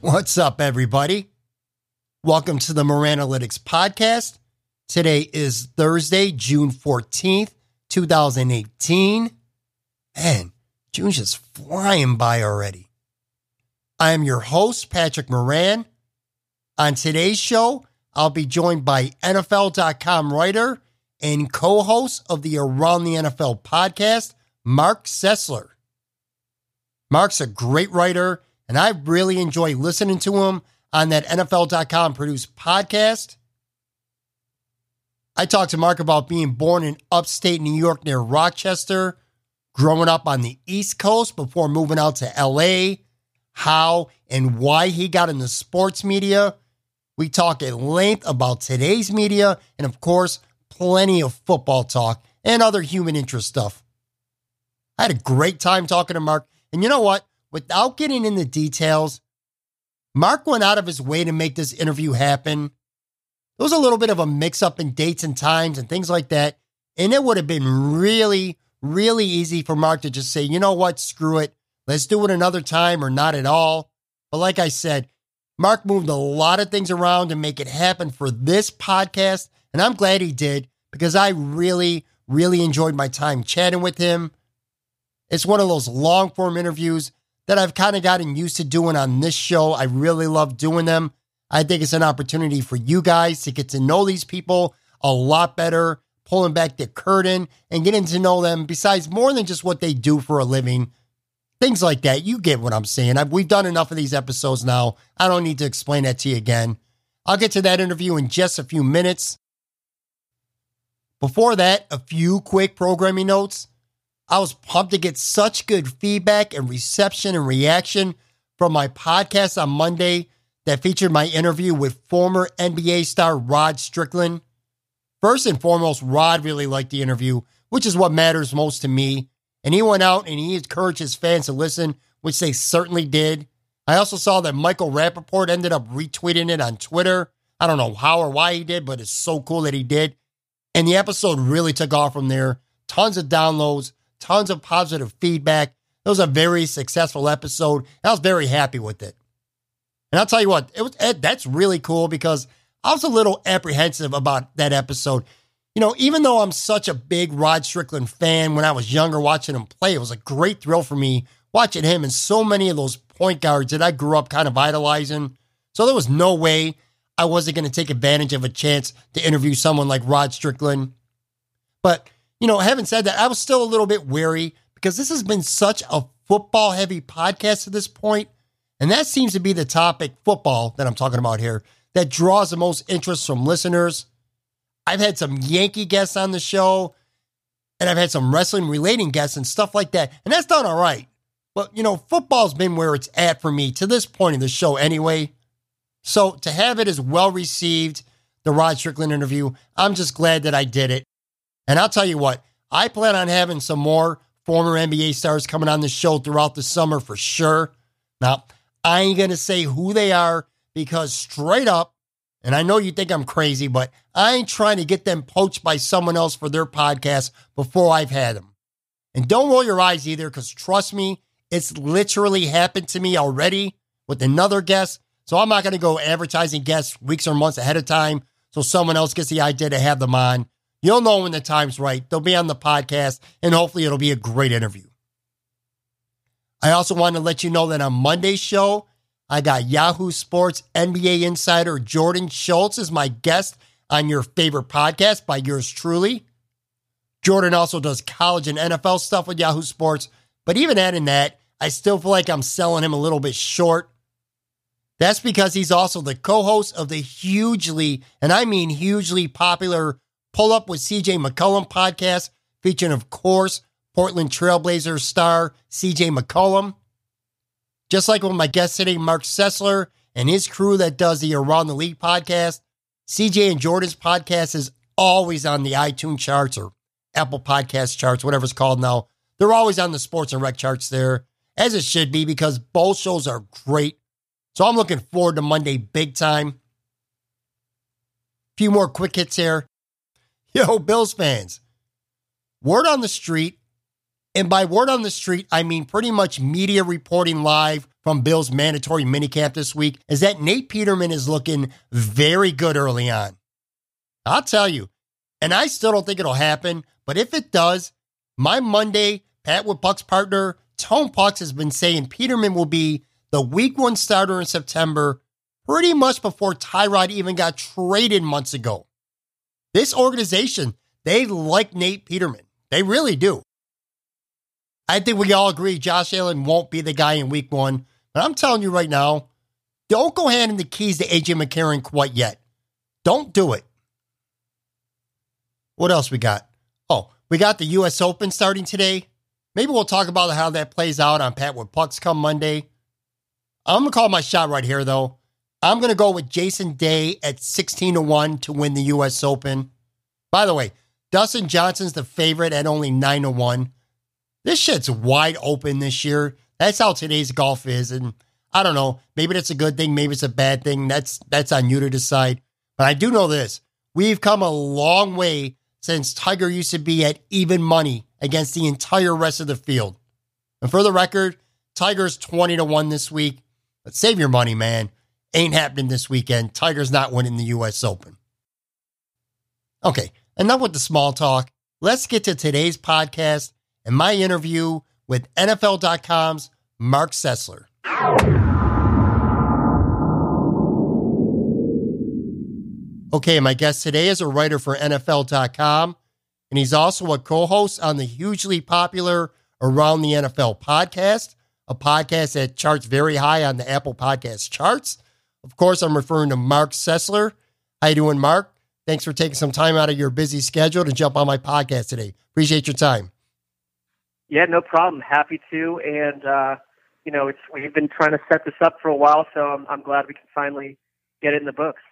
What's up, everybody? Welcome to the Moran-Alytics Podcast. Today is Thursday, June 14th, 2018. Man, June's just flying by already. I am your host, Patrick Moran. On today's show, I'll be joined by NFL.com writer and co host of the Around the NFL podcast, Marc Sessler. Marc's a great writer, and I really enjoy listening to him on that NFL.com produced podcast. I talked to Marc about being born in upstate New York near Rochester, growing up on the East Coast before moving out to LA, how and why he got into sports media. We talk at length about today's media and, of course, plenty of football talk and other human interest stuff. I had a great time talking to Marc. And you know what? Without getting into details, Marc went out of his way to make this interview happen. There was a little bit of a mix up in dates and times and things like that. And it would have been really, really easy for Marc to just say, you know what, screw it. Let's do it another time or not at all. But like I said, Marc moved a lot of things around to make it happen for this podcast. And I'm glad he did because I really, really enjoyed my time chatting with him. It's one of those long form interviews that I've kind of gotten used to doing on this show. I really love doing them. I think it's an opportunity for you guys to get to know these people a lot better, pulling back the curtain and getting to know them besides more than just what they do for a living. Things like that. You get what I'm saying. I've, we've done enough of these episodes now. I don't need to explain that to you again. I'll get to that interview in just a few minutes. Before that, a few quick programming notes. I was pumped to get such good feedback and reception and reaction from my podcast on Monday that featured my interview with former NBA star Rod Strickland. First and foremost, Rod really liked the interview, which is what matters most to me. And he went out and he encouraged his fans to listen, which they certainly did. I also saw that Michael Rapaport ended up retweeting it on Twitter. I don't know how or why he did, but it's so cool that he did. And the episode really took off from there. Tons of downloads, tons of positive feedback. It was a very successful episode. I was very happy with it. And I'll tell you what, it was it, that's really cool because I was a little apprehensive about that episode. You know, even though I'm such a big Rod Strickland fan, when I was younger watching him play, it was a great thrill for me watching him and so many of those point guards that I grew up kind of idolizing. So there was no way I wasn't going to take advantage of a chance to interview someone like Rod Strickland. But, you know, having said that, I was still a little bit wary because this has been such a football heavy podcast at this point, And that seems to be the topic, football, that I'm talking about here, that draws the most interest from listeners. I've had some Yankee guests on the show, and I've had some wrestling relating guests and stuff like that. And that's done all right. But, you know, football's been where it's at for me to this point in the show anyway. So to have it as well received, the Rod Strickland interview, I'm just glad that I did it. And I'll tell you what, I plan on having some more former NBA stars coming on the show throughout the summer for sure. Now, I ain't going to say who they are because straight up, and I know you think I'm crazy, but I ain't trying to get them poached by someone else for their podcast before I've had them. And don't roll your eyes either because trust me, it's literally happened to me already with another guest. So I'm not going to go advertising guests weeks or months ahead of time so someone else gets the idea to have them on. You'll know when the time's right. They'll be on the podcast and hopefully it'll be a great interview. I also want to let you know that on Monday's show, I got Yahoo Sports NBA insider Jordan Schultz as my guest on your favorite podcast by yours truly. Jordan also does college and NFL stuff with Yahoo Sports, but even adding that, I still feel like I'm selling him a little bit short. That's because he's also the co host of the hugely, and I mean hugely popular Pull Up with CJ McCollum podcast, featuring, of course, Portland Trailblazers star CJ McCollum. Just like with my guest today, Marc Sessler, and his crew that does the Around the League podcast, CJ and Jordan's podcast is always on the iTunes charts or Apple Podcast charts, whatever it's called now. They're always on the sports and rec charts there, as it should be, because both shows are great. So I'm looking forward to Monday big time. Few more quick hits here. Yo, Bills fans. Word on the street, and by word on the street, I mean pretty much media reporting live from Bills' mandatory minicamp this week, is that Nate Peterman is looking very good early on. I'll tell you, and I still don't think it'll happen, but if it does, my Monday Pat with Puck's partner, Tone Pucks, has been saying Peterman will be the week one starter in September, pretty much before Tyrod even got traded months ago. This organization, they like Nate Peterman. They really do. I think we all agree Josh Allen won't be the guy in week one. But I'm telling you right now, don't go handing the keys to AJ McCarron quite yet. Don't do it. What else we got? Oh, we got the U.S. Open starting today. Maybe we'll talk about how that plays out on Pat with Pucks come Monday. I'm going to call my shot right here, though. I'm going to go with Jason Day at 16 to 1 to win the U.S. Open. By the way, Dustin Johnson's the favorite at only 9 to 1. This shit's wide open this year. That's how today's golf is. And I don't know, maybe that's a good thing, maybe it's a bad thing. That's that's on you to decide. But I do know this. We've come a long way since Tiger used to be at even money against the entire rest of the field. And for the record, Tiger's 20 to 1 this week. But save your money, man. Ain't happening this weekend. Tiger's not winning the US Open. Okay, enough with the small talk. Let's get to today's podcast and my interview with NFL.com's Marc Sessler. Okay, my guest today is a writer for NFL.com, and he's also a co host on the hugely popular Around the NFL podcast, a podcast that charts very high on the Apple Podcast charts. Of course, I'm referring to Marc Sessler. How you doing, Marc? Thanks for taking some time out of your busy schedule to jump on my podcast today. Appreciate your time. Yeah, no problem. Happy to. And, uh, you know, it's we've been trying to set this up for a while, so I'm, I'm glad we can finally get it in the books.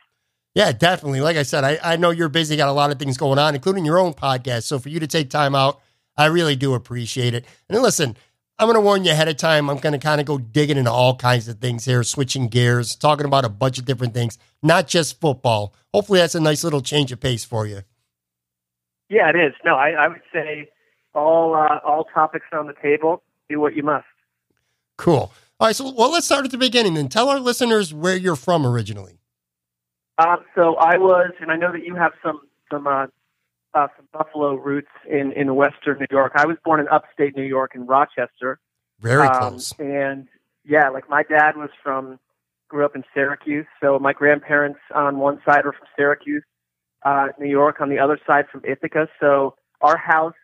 Yeah, definitely. Like I said, I, I know you're busy, got a lot of things going on, including your own podcast. So for you to take time out, I really do appreciate it. And listen, I'm going to warn you ahead of time. I'm going to kind of go digging into all kinds of things here, switching gears, talking about a bunch of different things, not just football. Hopefully, that's a nice little change of pace for you. Yeah, it is. No, I, I would say all uh, all topics on the table. Do what you must. Cool. All right. So, well, let's start at the beginning then. Tell our listeners where you're from originally. Uh, so I was, and I know that you have some some uh, uh, some Buffalo roots in in Western New York. I was born in upstate New York in Rochester. Very um, close. And yeah, like my dad was from grew up in Syracuse. So my grandparents on one side were from Syracuse, uh, New York, on the other side from Ithaca. So our house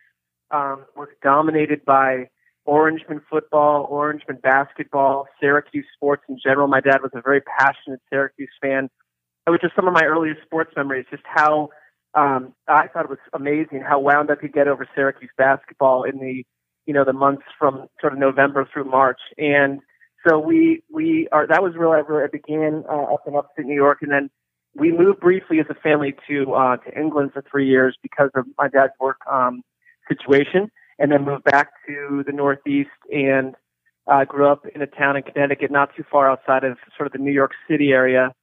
um, was dominated by Orangeman football, Orangeman basketball, Syracuse sports in general. My dad was a very passionate Syracuse fan. It was just some of my earliest sports memories, just how um, I thought it was amazing how wound up he'd get over Syracuse basketball in the, you know, the months from sort of November through March. And so we, we are, that was really where it began uh, up in upstate New York. And then we moved briefly as a family to, uh, to England for three years because of my dad's work, um, situation and then moved back to the Northeast and, uh, grew up in a town in Connecticut, not too far outside of sort of the New York City area.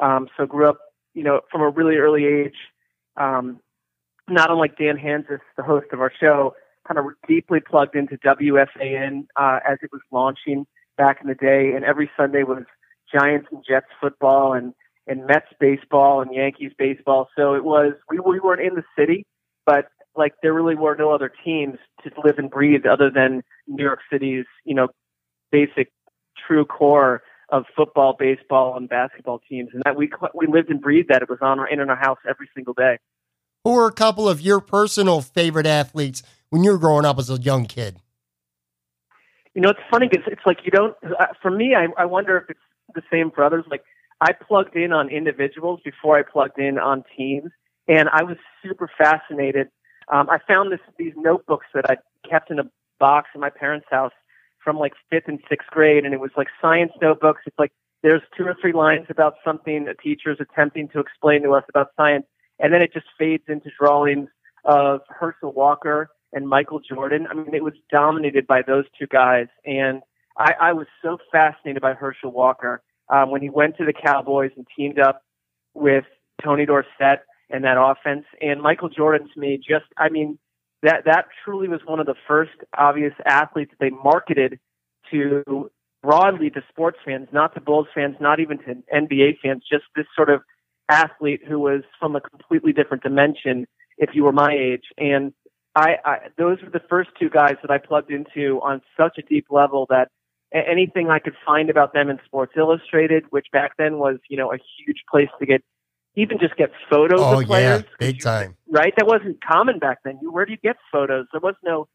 Um, so grew up, you know, from a really early age, um, not unlike Dan Hanzus, the host of our show, kind of deeply plugged into WFAN uh, as it was launching back in the day, and every Sunday was Giants and Jets football and and Mets baseball and Yankees baseball. So it was we we weren't in the city, but like there really were no other teams to live and breathe other than New York City's you know basic, true core of football, baseball, and basketball teams, and that we we lived and breathed that. It was on our in our house every single day. Who were a couple of your personal favorite athletes when you were growing up as a young kid? You know, it's funny because it's like you don't. Uh, for me, I, I wonder if it's the same for others. Like I plugged in on individuals before I plugged in on teams, and I was super fascinated. Um, I found this these notebooks that I kept in a box in my parents' house from like fifth and sixth grade, and it was like science notebooks. It's like there's two or three lines about something a teacher is attempting to explain to us about science, and then it just fades into drawings of Herschel Walker and Michael Jordan. I mean, it was dominated by those two guys, and I, I was so fascinated by Herschel Walker um, when he went to the Cowboys and teamed up with Tony Dorsett and that offense. And Michael Jordan, to me, just I mean, that that truly was one of the first obvious athletes that they marketed to broadly to sports fans, not to Bulls fans, not even to NBA fans, just this sort of athlete who was from a completely different dimension if you were my age. And I, I those were the first two guys that I plugged into on such a deep level that anything I could find about them in Sports Illustrated, which back then was, you know, a huge place to get even just get photos oh, of players. Yeah, big time. Right? That wasn't common back then. You where do you get photos? There was no,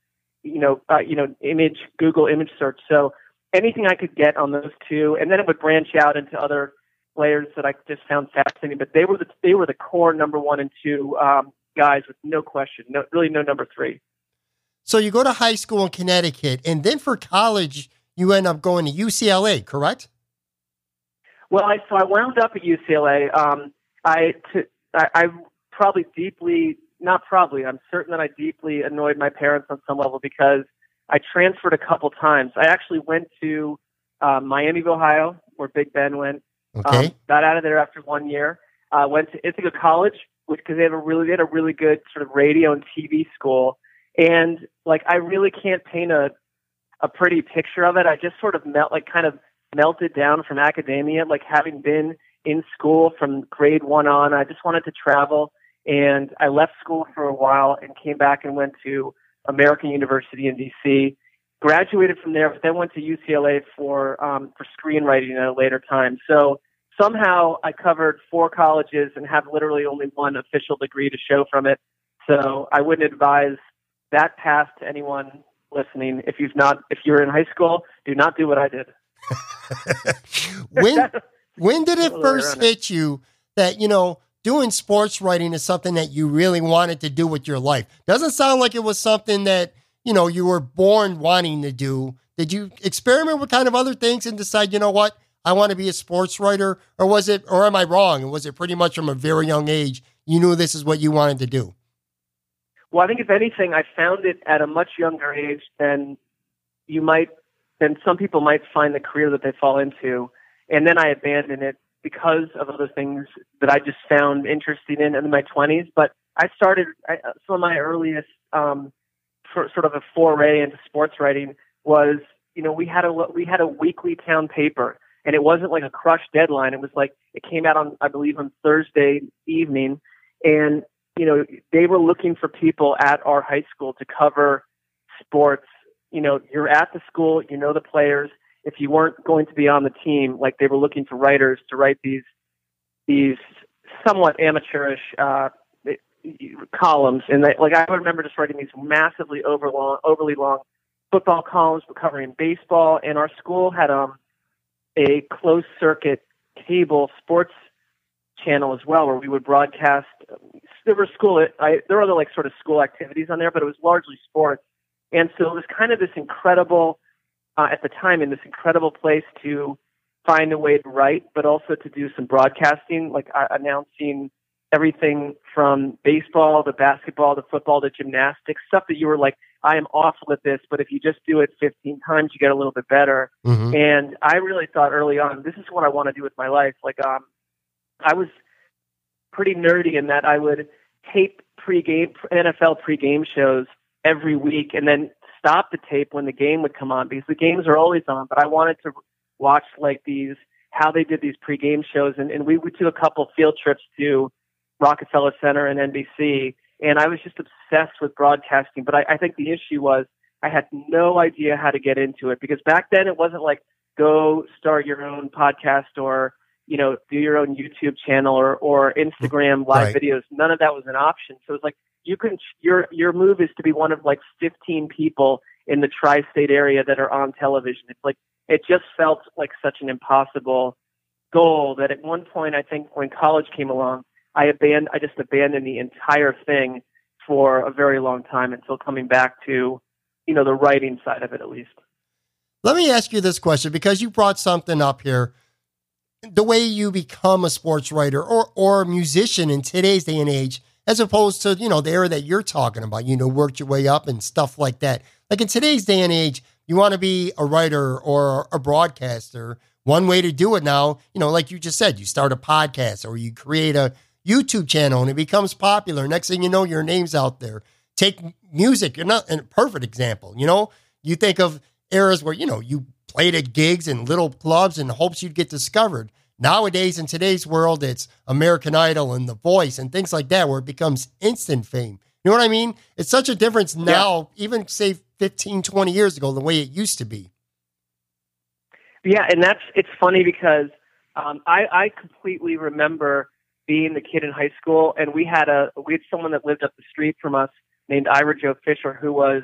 you know, uh, you know, image Google image search. So anything I could get on those two, and then it would branch out into other players that I just found fascinating. But they were the they were the core number one and two um, guys with no question, no really no number three. So you go to high school in Connecticut, and then for college, you end up going to UCLA, correct? Well, I, so I wound up at UCLA. Um, I, to, I, I probably deeply, not probably, I'm certain that I deeply annoyed my parents on some level because I transferred a couple times. I actually went to uh, Miami, Ohio, where Big Ben went. Okay. Um, got out of there after one year. Uh, went to Ithaca College, which because they have a really they had a really good sort of radio and TV school. And like I really can't paint a a pretty picture of it. I just sort of melt like kind of melted down from academia, like having been in school from grade one on. I just wanted to travel, and I left school for a while and came back and went to American University in D.C. Graduated from there, but then went to UCLA for um, for screenwriting at a later time. So somehow I covered four colleges and have literally only one official degree to show from it. So I wouldn't advise that path to anyone listening. If you've not, if you're in high school, do not do what I did. when when did it first hit you that you know doing sports writing is something that you really wanted to do with your life? Doesn't sound like it was something that you know you were born wanting to do. Did you experiment with kind of other things and decide, you know what, I want to be a sports writer, or was it, or am I wrong? Was it pretty much from a very young age you knew this is what you wanted to do? Well, I think if anything, I found it at a much younger age than you might, than some people might find the career that they fall into. And then I abandoned it because of other things that I just found interesting in in my 20s. But I started I, some of my earliest um, for, sort of a foray into sports writing was, you know, we had a we had a weekly town paper, and it wasn't like a crush deadline. It was like it came out on I believe on Thursday evening, and you know, they were looking for people at our high school to cover sports. You know, you're at the school, you know the players. If you weren't going to be on the team, like they were looking for writers to write these these somewhat amateurish uh, columns, and they, like I remember just writing these massively over long, overly long football columns but covering baseball. And our school had um a closed circuit cable sports channel as well, where we would broadcast. There were school, I, there were other like sort of school activities on there, but it was largely sports. And so it was kind of this incredible, uh, at the time, in this incredible place to find a way to write, but also to do some broadcasting, like uh, announcing everything from baseball to basketball to football to gymnastics, stuff that you were like, I am awful at this, but if you just do it 15 times, you get a little bit better. Mm-hmm. And I really thought early on, this is what I want to do with my life. Like, um, I was pretty nerdy in that I would tape pregame NFL pregame shows every week and then stop the tape when the game would come on because the games are always on. But I wanted to watch like these how they did these pregame shows, and, and we would do a couple field trips to Rockefeller Center and NBC, and I was just obsessed with broadcasting. But I, I think the issue was I had no idea how to get into it because back then it wasn't like go start your own podcast or you know do your own YouTube channel or or Instagram live Right. videos. None of that was an option. So it was like you can your your move is to be one of like 15 people in the tri-state area that are on television. It's like it just felt like such an impossible goal that at one point I think when college came along, I abandoned I just abandoned the entire thing for a very long time until coming back to you know the writing side of it at least. Let me ask you this question because you brought something up here. The way you become a sports writer or or musician in today's day and age, as opposed to you know the era that you're talking about, you know, worked your way up and stuff like that. Like in today's day and age, you want to be a writer or a broadcaster. One way to do it now, you know, like you just said, you start a podcast or you create a YouTube channel and it becomes popular. Next thing you know, your name's out there. Take music, you're not a perfect example. You know, you think of eras where you know you played at gigs and little clubs in hopes you'd get discovered. Nowadays, in today's world, it's American Idol and The Voice and things like that, where it becomes instant fame. You know what I mean? It's such a difference now, even say 15, 20 years ago, the way it used to be. Yeah, and that's it's funny because um, I I completely remember being the kid in high school, and we had a we had someone that lived up the street from us named Ira Joe Fisher, who was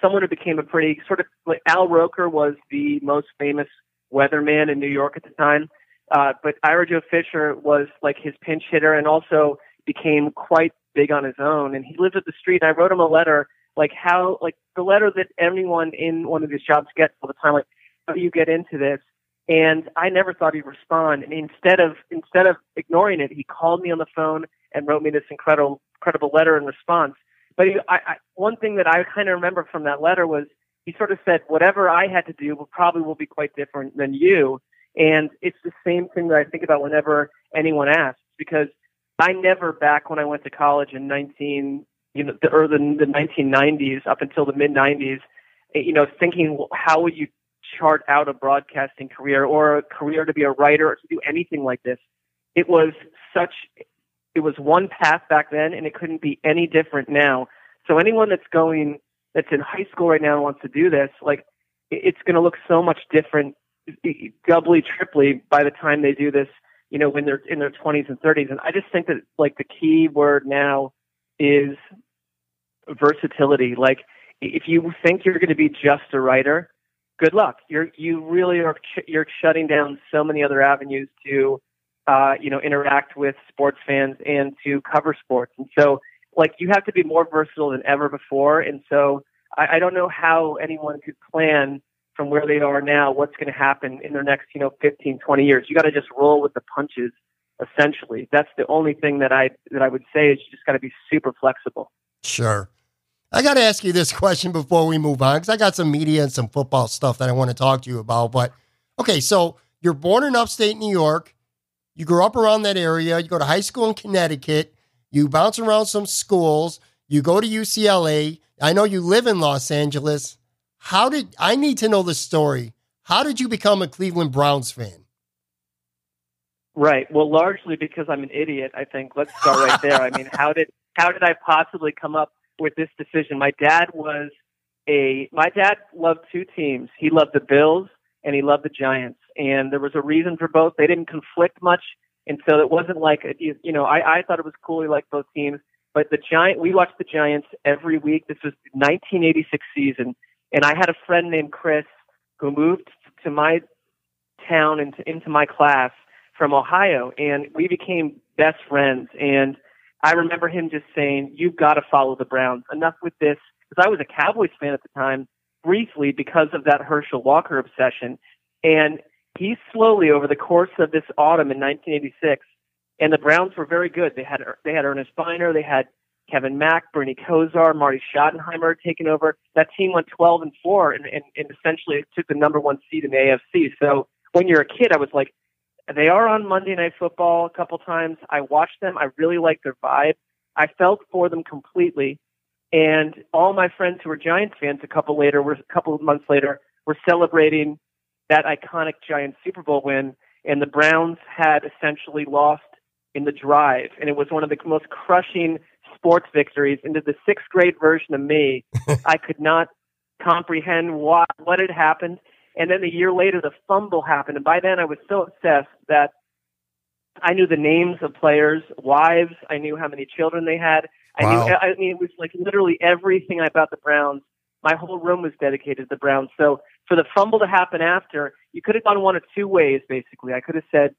someone who became a pretty sort of like Al Roker was the most famous weatherman in New York at the time, uh, but Ira Joe Fisher was like his pinch hitter, and also became quite big on his own. And he lived up the street. And I wrote him a letter, like how like the letter that anyone in one of these jobs gets all the time, like how do you get into this? And I never thought he'd respond. And instead of instead of ignoring it, he called me on the phone and wrote me this incredible incredible letter in response. But he, I, I, one thing that I kind of remember from that letter was he sort of said, "Whatever I had to do will probably will be quite different than you." And it's the same thing that I think about whenever anyone asks, because I never back when I went to college in 19, you know, the, or the, the 1990s up until the mid 90s, eh, you know, thinking how would you chart out a broadcasting career or a career to be a writer or to do anything like this. It was such, it was one path back then and it couldn't be any different now. So anyone that's going, that's in high school right now and wants to do this, like it's going to look so much different, doubly, triply by the time they do this, you know, when they're in their 20s and 30s. And I just think that like the key word now is versatility. Like if you think you're going to be just a writer, good luck. You're you really are ch- you're shutting down so many other avenues to uh, you know interact with sports fans and to cover sports. And so like you have to be more versatile than ever before. And so I, I don't know how anyone could plan from where they are now what's going to happen in their next you know 15 20 years. You got to just roll with the punches. Essentially, that's the only thing that I that I would say is you just got to be super flexible. Sure. I got to ask you this question before we move on because I got some media and some football stuff that I want to talk to you about. But okay, so you're born in upstate New York. You grew up around that area. You go to high school in Connecticut. You bounce around some schools. You go to UCLA. I know you live in Los Angeles. How did I need to know the story? How did you become a Cleveland Browns fan? Right. Well, largely because I'm an idiot. I think. Let's start right there. I mean, how did how did I possibly come up with this decision? My dad was a my dad loved two teams. He loved the Bills and he loved the Giants, and there was a reason for both. They didn't conflict much, and so it wasn't like you know I I thought it was cool. He liked both teams, but the Giant we watched the Giants every week. This was 1986 season, and I had a friend named Chris who moved to my town and into, into my class from Ohio, and we became best friends. And I remember him just saying, "You've got to follow the Browns. Enough with this." Because I was a Cowboys fan at the time, briefly because of that Herschel Walker obsession. And he slowly, over the course of this autumn in 1986, and the Browns were very good. They had er, they had Earnest Byner, they had Kevin Mack, Bernie Kosar, Marty Schottenheimer taken over. That team went 12 and four, and, and, and essentially took the number one seed in the AFC. So when you're a kid, I was like, they are on Monday Night Football a couple times. I watched them. I really liked their vibe. I felt for them completely. And all my friends who were Giants fans a couple later were a couple of months later were celebrating that iconic Giants Super Bowl win. And the Browns had essentially lost in the drive. And it was one of the most crushing sports victories into the sixth grade version of me. I could not comprehend what what had happened. And then a year later, the fumble happened, and by then I was so obsessed that I knew the names of players' wives. I knew how many children they had. I Wow. knew. I mean, it was like literally everything about the Browns. My whole room was dedicated to the Browns. So for the fumble to happen after, you could have gone one of two ways. Basically, I could have said,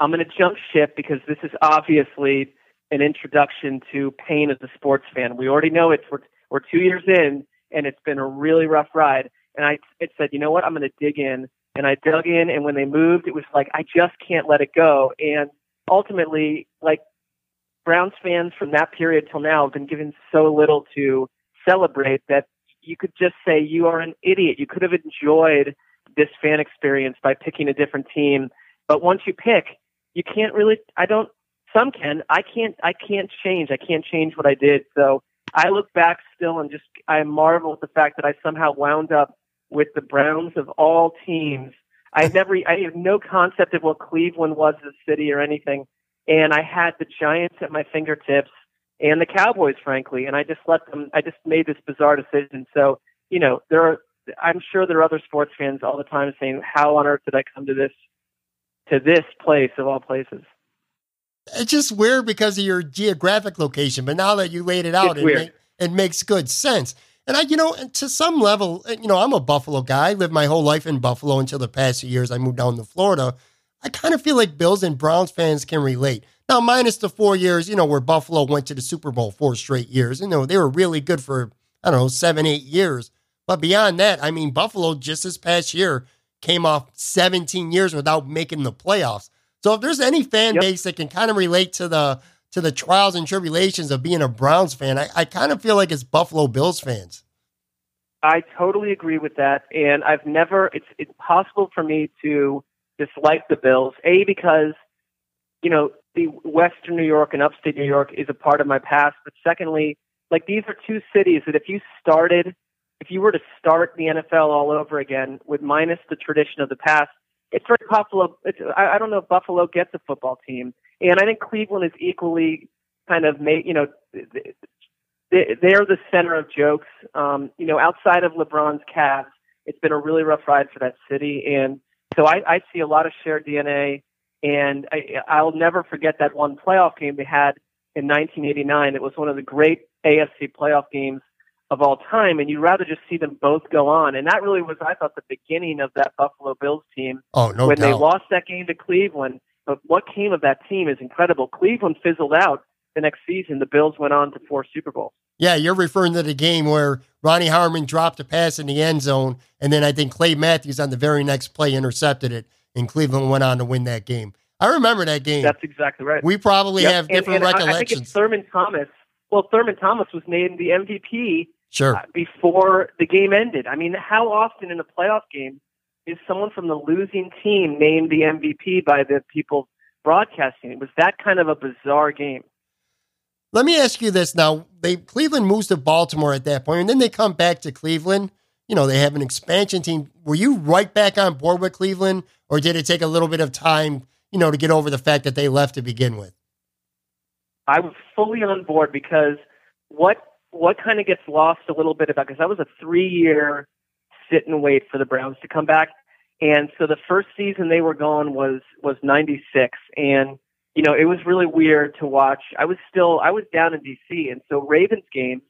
"I'm going to jump ship because this is obviously an introduction to pain as a sports fan. We already know it's We're, we're two years in, and it's been a really rough ride." And I it said, "You know what? I'm going to dig in." And I dug in, and when they moved, it was like I just can't let it go. And ultimately, like Browns fans from that period till now have been given so little to celebrate that you could just say you are an idiot. You could have enjoyed this fan experience by picking a different team. But once you pick, you can't really I don't some can. I can't I can't change. I can't change what I did. So I look back still and just I marvel at the fact that I somehow wound up with the Browns of all teams. I never I have no concept of what Cleveland was as a city or anything and I had the Giants at my fingertips and the Cowboys, frankly, and I just let them. I just made this bizarre decision. So you know, there are. I'm sure there are other sports fans all the time saying, "How on earth did I come to this, to this place of all places?" It's just weird because of your geographic location, but now that you laid it out, it, ma- it makes good sense. And I, you know, and to some level, eh, you know, I'm a Buffalo guy. I lived my whole life in Buffalo until the past few years. I moved down to Florida. I kind of feel like Bills and Browns fans can relate. Now, minus the four years, you know, where Buffalo went to the Super Bowl four straight years. You know, they were really good for, I don't know, seven, eight years. But beyond that, I mean, Buffalo just this past year came off 17 years without making the playoffs. So if there's any fan Yep. base that can kind of relate to the to the trials and tribulations of being a Browns fan, I, I kind of feel like it's Buffalo Bills fans. I totally agree with that, and I've never. It's it's possible for me to dislike the Bills. A because you know the Western New York and Upstate New York is a part of my past, but secondly, like these are two cities that if you started, if you were to start the NFL all over again with minus the tradition of the past, it's very Buffalo. It's, I, don't know if Buffalo gets a football team, and I think Cleveland is equally kind of made. You know, they- they're the center of jokes. Um, you know, outside of LeBron's Cavs, it's been a really rough ride for that city, and so I, I see a lot of shared DNA. And I, I'll never forget that one playoff game they had in 1989. It was one of the great AFC playoff games of all time, and you'd rather just see them both go on. And that really was, I thought, the beginning of that Buffalo Bills team Oh, no when they lost that game to Cleveland. But what came of that team is incredible. Cleveland fizzled out the next season. The Bills went on to four Super Bowls. Yeah, you're referring to the game where Ronnie Harmon dropped a pass in the end zone, and then I think Clay Matthews on the very next play intercepted it, and Cleveland went on to win that game. I remember that game. That's exactly right. we probably Yep. have And- different and I- I think recollections. it's Thurman Thomas. Well, Thurman Thomas was named the MVP sure. uh, before the game ended. I mean, how often in a playoff game is someone from the losing team named the MVP by the people broadcasting? It was that kind of a bizarre game. Let me ask you this now. They Cleveland moves to Baltimore at that point, and then they come back to Cleveland. You know, they have an expansion team. Were you right back on board with Cleveland, or did it take a little bit of time, you know, to get over the fact that they left to begin with? I was fully on board because what what kind of gets lost a little bit about because that was a three year sit and wait for the Browns to come back, and so the first season they were gone was was '96, and you know it was really weird to watch. I was still I was down in DC, and so Ravens games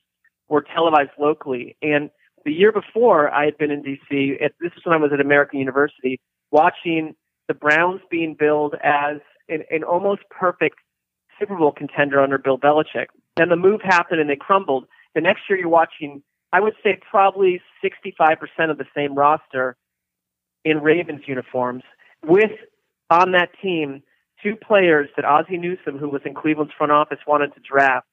were televised locally, and the year before I had been in DC. At, this is when I was at American University watching the Browns being billed as an, an almost perfect Super Bowl contender under Bill Belichick. Then the move happened and they crumbled. The next year you're watching, I would say probably 65% of the same roster in Ravens uniforms with on that team two players that Ozzie Newsome, who was in Cleveland's front office, wanted to draft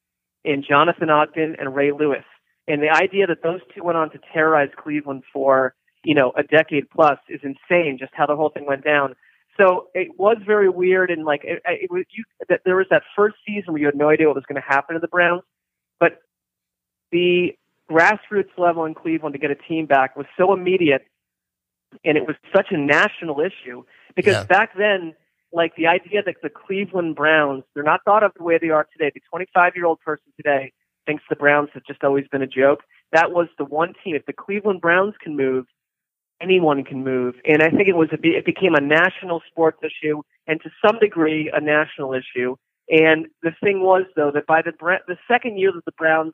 in Jonathan Ogden and Ray Lewis. And the idea that those two went on to terrorize Cleveland for, you know, a decade plus is insane, just how the whole thing went down. So it was very weird, and like it, it was you. That there was that first season where you had no idea what was going to happen to the Browns, but the grassroots level in Cleveland to get a team back was so immediate, and it was such a national issue because Yeah. back then, like the idea that the Cleveland Browns, they're not thought of the way they are today. The 25 year old person today thinks the Browns have just always been a joke. that was the one team. If the Cleveland Browns can move, anyone can move. And I think it was it became a national sports issue and to some degree a national issue. And the thing was though that by the the second year that the Browns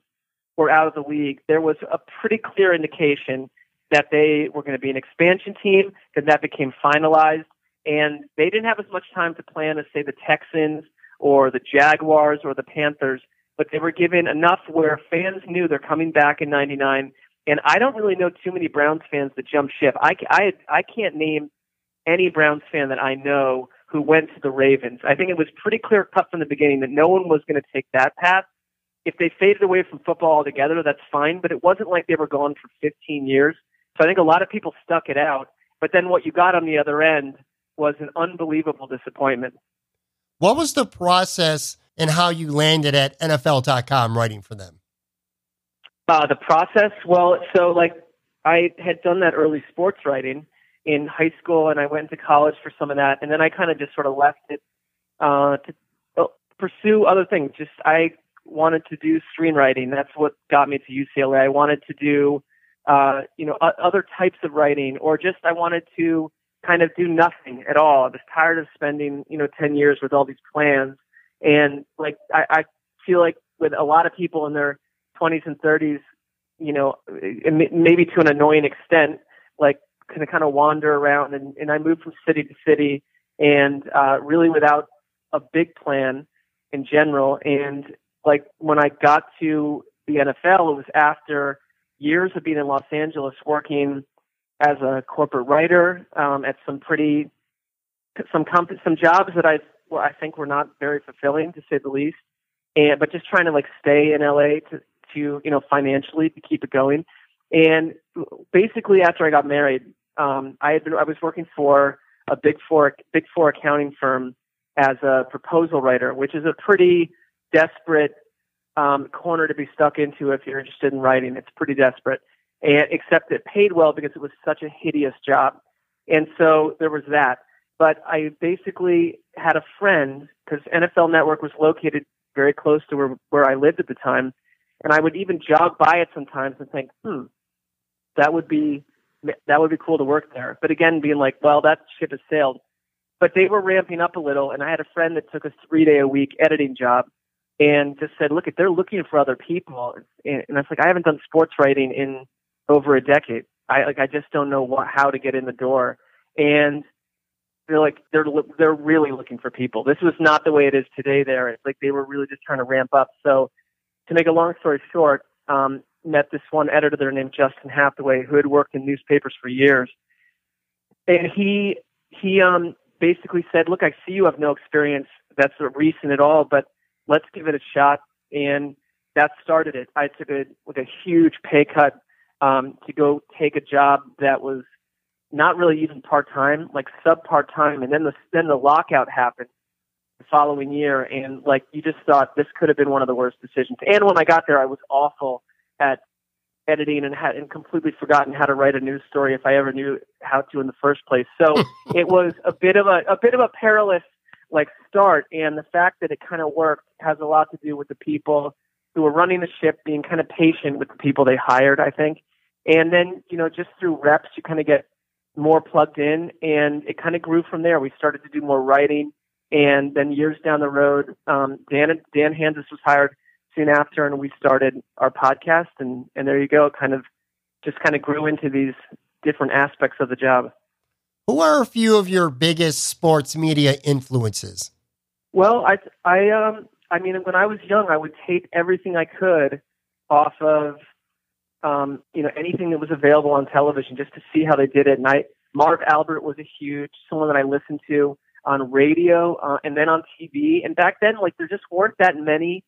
were out of the league, there was a pretty clear indication that they were going to be an expansion team. That that became finalized, and they didn't have as much time to plan as say the Texans or the Jaguars or the Panthers. But they were given enough where fans knew they're coming back in '99 and I don't really know too many Browns fans that jump ship. I, I, I can't name any Browns fan that I know who went to the Ravens. I think it was pretty clear cut from the beginning that no one was going to take that path. If they faded away from football altogether, that's fine, but it wasn't like they were gone for 15 years. So I think a lot of people stuck it out. But then what you got on the other end was an unbelievable disappointment. What was the process and how you landed at NFL.com writing for them? Uh, the process, well, so like I had done that early sports writing in high school, and I went to college for some of that, and then I kind of just sort of left it uh, to uh, pursue other things. Just I wanted to do screenwriting. That's what got me to UCLA. I wanted to do, uh, you know, other types of writing, or just I wanted to kind of do nothing at all. I was tired of spending, you know, 10 years with all these plans. And like, I, I feel like with a lot of people in their 20s and 30s, you know, maybe to an annoying extent, like kind of kind of wander around. And, and I moved from city to city, and uh, really without a big plan in general. And like when I got to the NFL, it was after years of being in Los Angeles working as a corporate writer um, at some pretty some comp- some jobs that I well, I think were not very fulfilling to say the least. And but just trying to like stay in LA to to, you know, financially to keep it going. And basically, after I got married, um, I had been I was working for a big four big four accounting firm as a proposal writer, which is a pretty desperate um, corner to be stuck into if you're interested in writing. It's pretty desperate, and except it paid well because it was such a hideous job. And so there was that. But I basically had a friend because NFL Network was located very close to where where I lived at the time, and I would even jog by it sometimes and think, hmm, that would be that would be cool to work there. But again, being like, well, that ship has sailed. But they were ramping up a little, and I had a friend that took a three day a week editing job, and just said, look, they're looking for other people, and, and I was like, I haven't done sports writing in over a decade. I like I just don't know what how to get in the door, and they're like they're they're really looking for people. This was not the way it is today. There, it's like they were really just trying to ramp up. So to make a long story short, um, met this one editor there named Justin Hathaway who had worked in newspapers for years, and he he um, basically said, "Look, I see you have no experience that's recent at all, but let's give it a shot." And that started it. I took a like a huge pay cut um, to go take a job that was not really even part time, like sub part time, and then the then the lockout happened, the following year, and like you just thought this could have been one of the worst decisions. And when I got there, I was awful at editing and had and completely forgotten how to write a news story if I ever knew how to in the first place. So it was a bit of a a bit of a perilous like start, and the fact that it kind of worked has a lot to do with the people who were running the ship being kind of patient with the people they hired. I think, and then you know just through reps, you kind of get more plugged in, and it kind of grew from there. We started to do more writing and then years down the road, um, Dan Dan Hanzus was hired soon after, and we started our podcast. And and there you go, kind of just kind of grew into these different aspects of the job. Who are a few of your biggest sports media influences? Well, I I um I mean when I was young, I would tape everything I could off of um, you know anything that was available on television just to see how they did it. And I Marv Albert was a huge someone that I listened to on radio uh, and then on TV. And back then, like there just weren't that many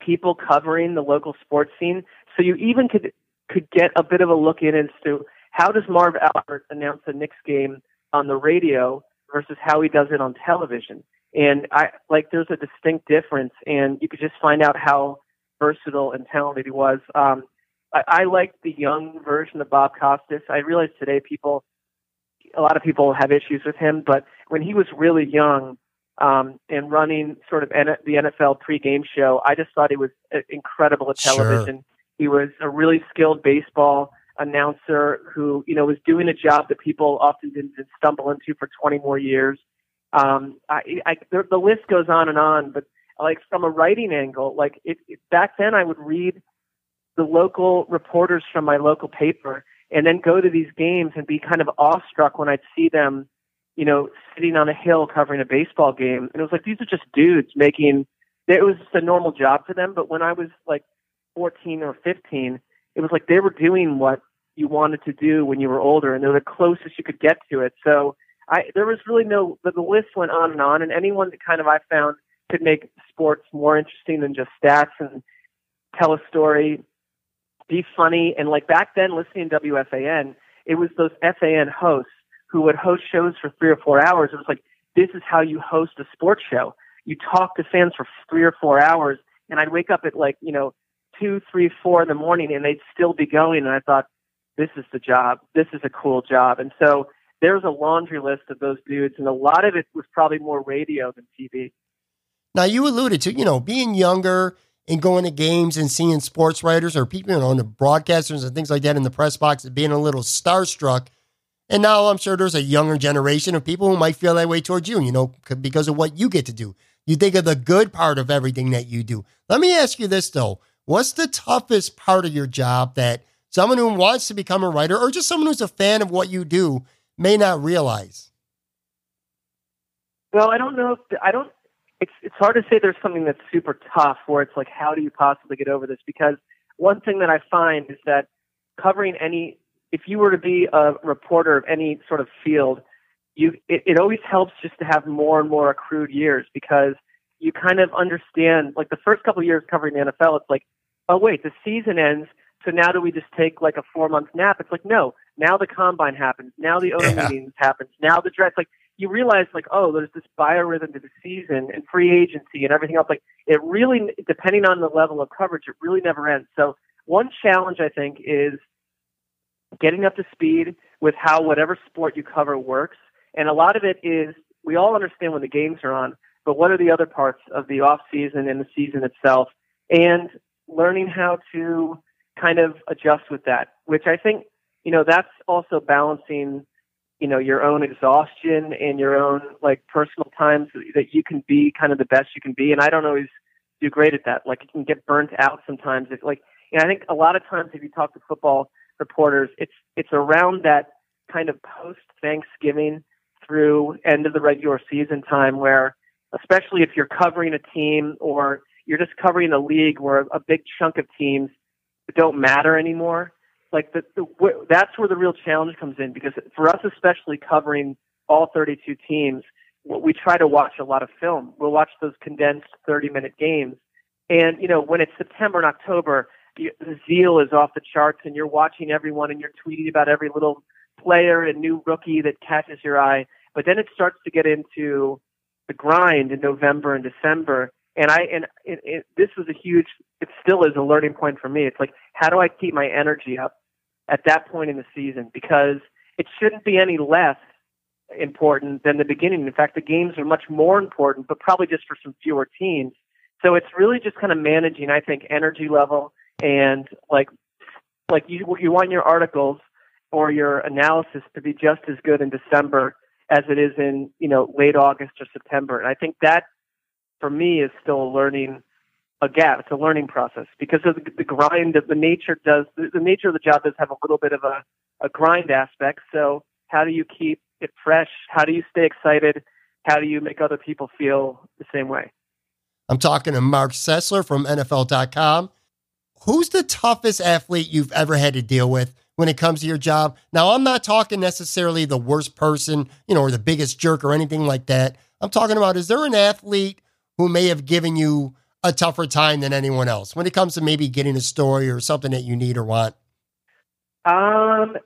people covering the local sports scene, so you even could could get a bit of a look in as to how does Marv Albert announce a Knicks game on the radio versus how he does it on television. And I like there's a distinct difference, and you could just find out how versatile and talented he was. Um, I, I like the young version of Bob Costas. I realize today people a lot of people have issues with him, but when he was really young um, and running sort of N- the NFL pregame show, I just thought he was uh, incredible at television. Sure. He was a really skilled baseball announcer who, you know, was doing a job that people often didn't stumble into for 20 more years. Um, I, I, the, the list goes on and on, but like from a writing angle, like it, it, back then I would read the local reporters from my local paper and then go to these games and be kind of awestruck when I'd see them, you know, sitting on a hill covering a baseball game. And it was like, these are just dudes making, it was just a normal job for them. But when I was like 14 or 15, it was like they were doing what you wanted to do when you were older and they're the closest you could get to it. So I, there was really no, the, the list went on and on. And anyone that kind of I found could make sports more interesting than just stats and tell a story, be funny. And like back then, listening to WFAN, it was those FAN hosts who would host shows for three or four hours. It was like, this is how you host a sports show. You talk to fans for three or four hours. And I'd wake up at like, you know, two, three, four in the morning and they'd still be going. And I thought, this is the job. This is a cool job. And so there's a laundry list of those dudes. And a lot of it was probably more radio than TV. Now, you alluded to, you know, being younger and going to games and seeing sports writers or people, you know, the broadcasters and things like that in the press box and being a little starstruck. And now I'm sure there's a younger generation of people who might feel that way towards you, you know, because of what you get to do. You think of the good part of everything that you do. Let me ask you this, though. What's the toughest part of your job that someone who wants to become a writer or just someone who's a fan of what you do may not realize? Well, I don't know if I don't it's it's hard to say there's something that's super tough where it's like how do you possibly get over this? Because one thing that I find is that covering any if you were to be a reporter of any sort of field you it, it always helps just to have more and more accrued years because you kind of understand like the first couple of years covering the NFL it's like oh wait the season ends so now do we just take like a four month nap? It's like no. Now the combine happens. Now the owner yeah. meetings happens. Now the draft like you realize like, oh, there's this biorhythm to the season and free agency and everything else. Like it really, depending on the level of coverage, it really never ends. So one challenge I think is getting up to speed with how whatever sport you cover works. And a lot of it is we all understand when the games are on, but what are the other parts of the off season and the season itself? And learning how to kind of adjust with that, which I think, you know, that's also balancing you know your own exhaustion and your own like personal times that you can be kind of the best you can be and i don't always do great at that. Like you can get burnt out sometimes. If like and i think a lot of times if you talk to football reporters it's it's around that kind of post thanksgiving through end of the regular season time where especially if you're covering a team or you're just covering a league where a big chunk of teams don't matter anymore like the, the that's where the real challenge comes in because for us especially covering all 32 teams we try to watch a lot of film we'll watch those condensed 30 minute games and you know when it's september and october the zeal is off the charts and you're watching everyone and you're tweeting about every little player and new rookie that catches your eye but then it starts to get into the grind in november and december and I and it, it, this was a huge. It still is a learning point for me. It's like how do I keep my energy up at that point in the season because it shouldn't be any less important than the beginning. In fact, the games are much more important, but probably just for some fewer teams. So it's really just kind of managing, I think, energy level and like like you you want your articles or your analysis to be just as good in December as it is in you know late August or September. And I think that for me is still a learning a gap. It's a learning process because of the, the grind of the nature does the, the nature of the job does have a little bit of a, a grind aspect. So how do you keep it fresh? How do you stay excited? How do you make other people feel the same way? I'm talking to Marc Sessler from NFL.com. Who's the toughest athlete you've ever had to deal with when it comes to your job? Now, I'm not talking necessarily the worst person, you know, or the biggest jerk or anything like that. I'm talking about is there an athlete who may have given you a tougher time than anyone else when it comes to maybe getting a story or something that you need or want? Um,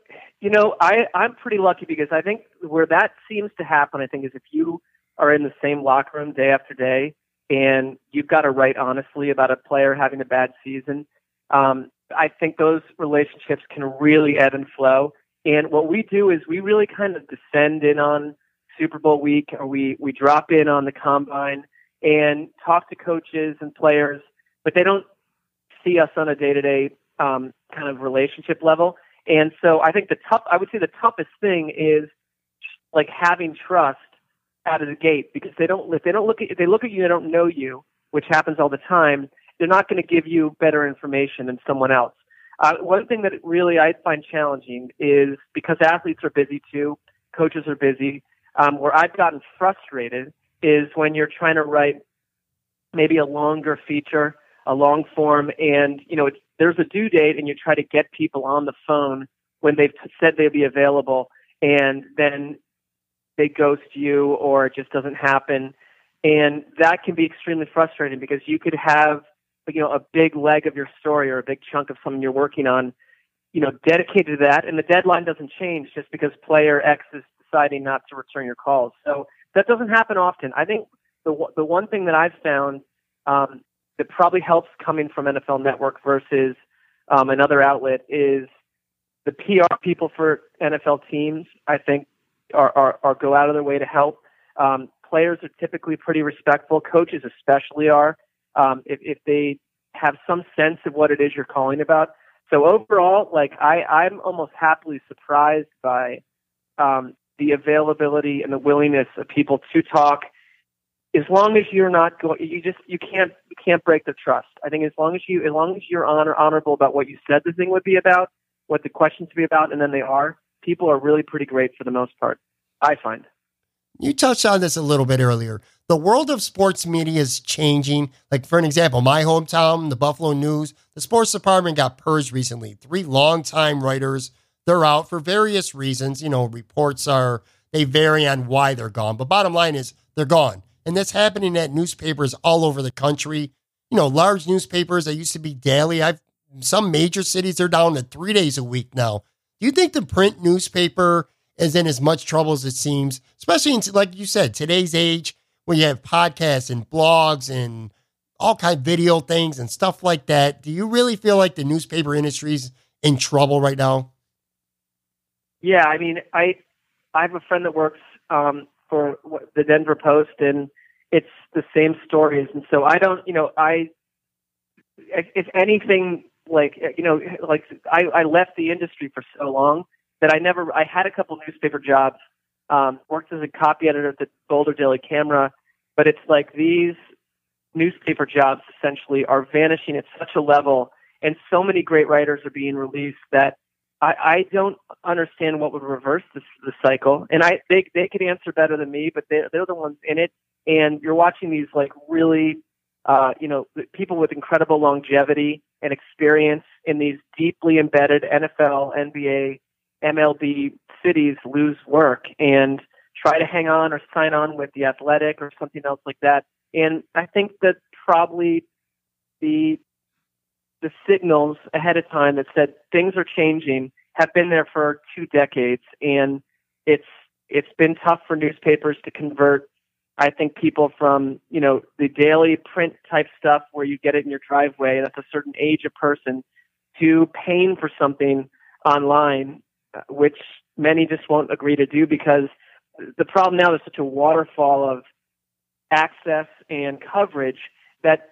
you know, I I'm pretty lucky because I think where that seems to happen, I think, is if you are in the same locker room day after day and you've got to write honestly about a player having a bad season. Um, I think those relationships can really ebb and flow. And what we do is we really kind of descend in on Super Bowl week, or we we drop in on the combine and talk to coaches and players, but they don't see us on a day to day kind of relationship level. And so I think the tough, I would say the toughest thing is like having trust out of the gate because they don't, if they don't look at, if they look at you, they don't know you, which happens all the time. They're not going to give you better information than someone else. Uh, one thing that really I find challenging is because athletes are busy too, coaches are busy. Um, where I've gotten frustrated is when you're trying to write maybe a longer feature, a long form, and you know there's a due date, and you try to get people on the phone when they've said they'll be available, and then they ghost you or it just doesn't happen, and that can be extremely frustrating because you could have you know a big leg of your story or a big chunk of something you're working on, you know, dedicated to that, and the deadline doesn't change just because player X is deciding not to return your calls. So that doesn't happen often. I think the the one thing that I've found um, that probably helps coming from NFL Network versus um, another outlet is the PR people for NFL teams. I think are, are, are go out of their way to help. Um, players are typically pretty respectful. Coaches especially are. Um, if, if they have some sense of what it is you're calling about. So overall, like I, I'm almost happily surprised by um, the availability and the willingness of people to talk. As long as you're not going, you just you can't you can't break the trust. I think as long as you as long as you're honor, honorable about what you said the thing would be about, what the questions would be about, and then they are. People are really pretty great for the most part. I find. You touched on this a little bit earlier. The world of sports media is changing. Like, for an example, my hometown, the Buffalo News, the sports department got purged recently. Three longtime writers, they're out for various reasons. You know, reports are, they vary on why they're gone. But bottom line is, they're gone. And that's happening at newspapers all over the country. You know, large newspapers that used to be daily. I've some major cities they're down to three days a week now. Do you think the print newspaper is in as much trouble as it seems, especially in, like you said, today's age where you have podcasts and blogs and all kind of video things and stuff like that. Do you really feel like the newspaper industry's in trouble right now? Yeah, I mean, I I have a friend that works um, for the Denver Post, and it's the same stories. And so I don't, you know, I if anything, like you know, like I, I left the industry for so long that I never. I had a couple newspaper jobs, um, worked as a copy editor at the Boulder Daily Camera, but it's like these newspaper jobs essentially are vanishing at such a level, and so many great writers are being released that I, I don't understand what would reverse this the cycle. And I they they could answer better than me, but they they're the ones in it. And you're watching these like really uh, you know, people with incredible longevity and experience in these deeply embedded NFL, NBA, MLB cities lose work and try to hang on or sign on with the athletic or something else like that. And I think that probably the the signals ahead of time that said things are changing have been there for two decades and it's it's been tough for newspapers to convert I think people from, you know, the daily print type stuff where you get it in your driveway, that's a certain age of person, to paying for something online which many just won't agree to do because the problem now is such a waterfall of access and coverage that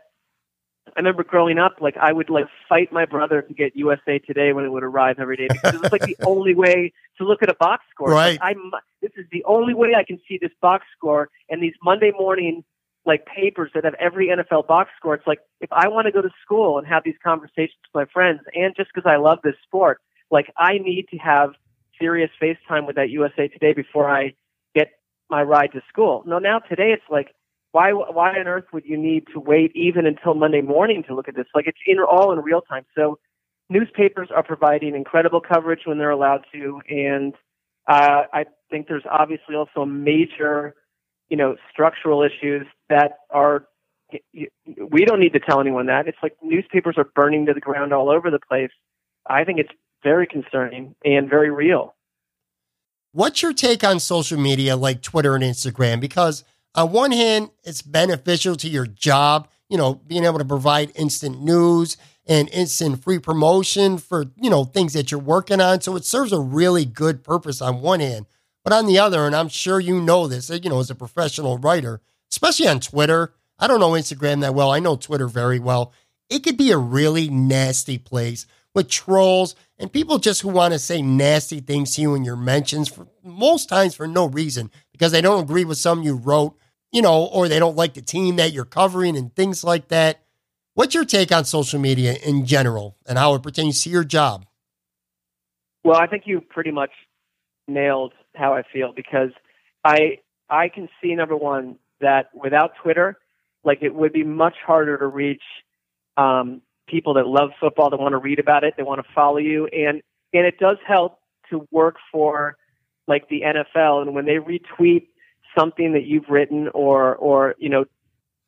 I remember growing up, like I would like fight my brother to get USA Today when it would arrive every day because it was like the only way to look at a box score. Right. Like, I this is the only way I can see this box score and these Monday morning like papers that have every NFL box score. It's like if I want to go to school and have these conversations with my friends, and just because I love this sport, like I need to have serious FaceTime with that USA Today before I get my ride to school. No, now today it's like, why why on earth would you need to wait even until Monday morning to look at this? Like it's in all in real time. So newspapers are providing incredible coverage when they're allowed to, and uh, I think there's obviously also major, you know, structural issues that are. We don't need to tell anyone that. It's like newspapers are burning to the ground all over the place. I think it's very concerning and very real. What's your take on social media like Twitter and Instagram? Because on one hand, it's beneficial to your job, you know, being able to provide instant news and instant free promotion for, you know, things that you're working on. So it serves a really good purpose on one hand. But on the other, and I'm sure you know this, you know, as a professional writer, especially on Twitter, I don't know Instagram that well. I know Twitter very well. It could be a really nasty place with trolls and people just who want to say nasty things to you in your mentions for most times for no reason because they don't agree with something you wrote, you know, or they don't like the team that you're covering and things like that. What's your take on social media in general and how it pertains to your job? Well, I think you pretty much nailed how I feel because I I can see number one that without Twitter, like it would be much harder to reach um, people that love football, that want to read about it, they want to follow you, and and it does help to work for like the NFL, and when they retweet something that you've written or or you know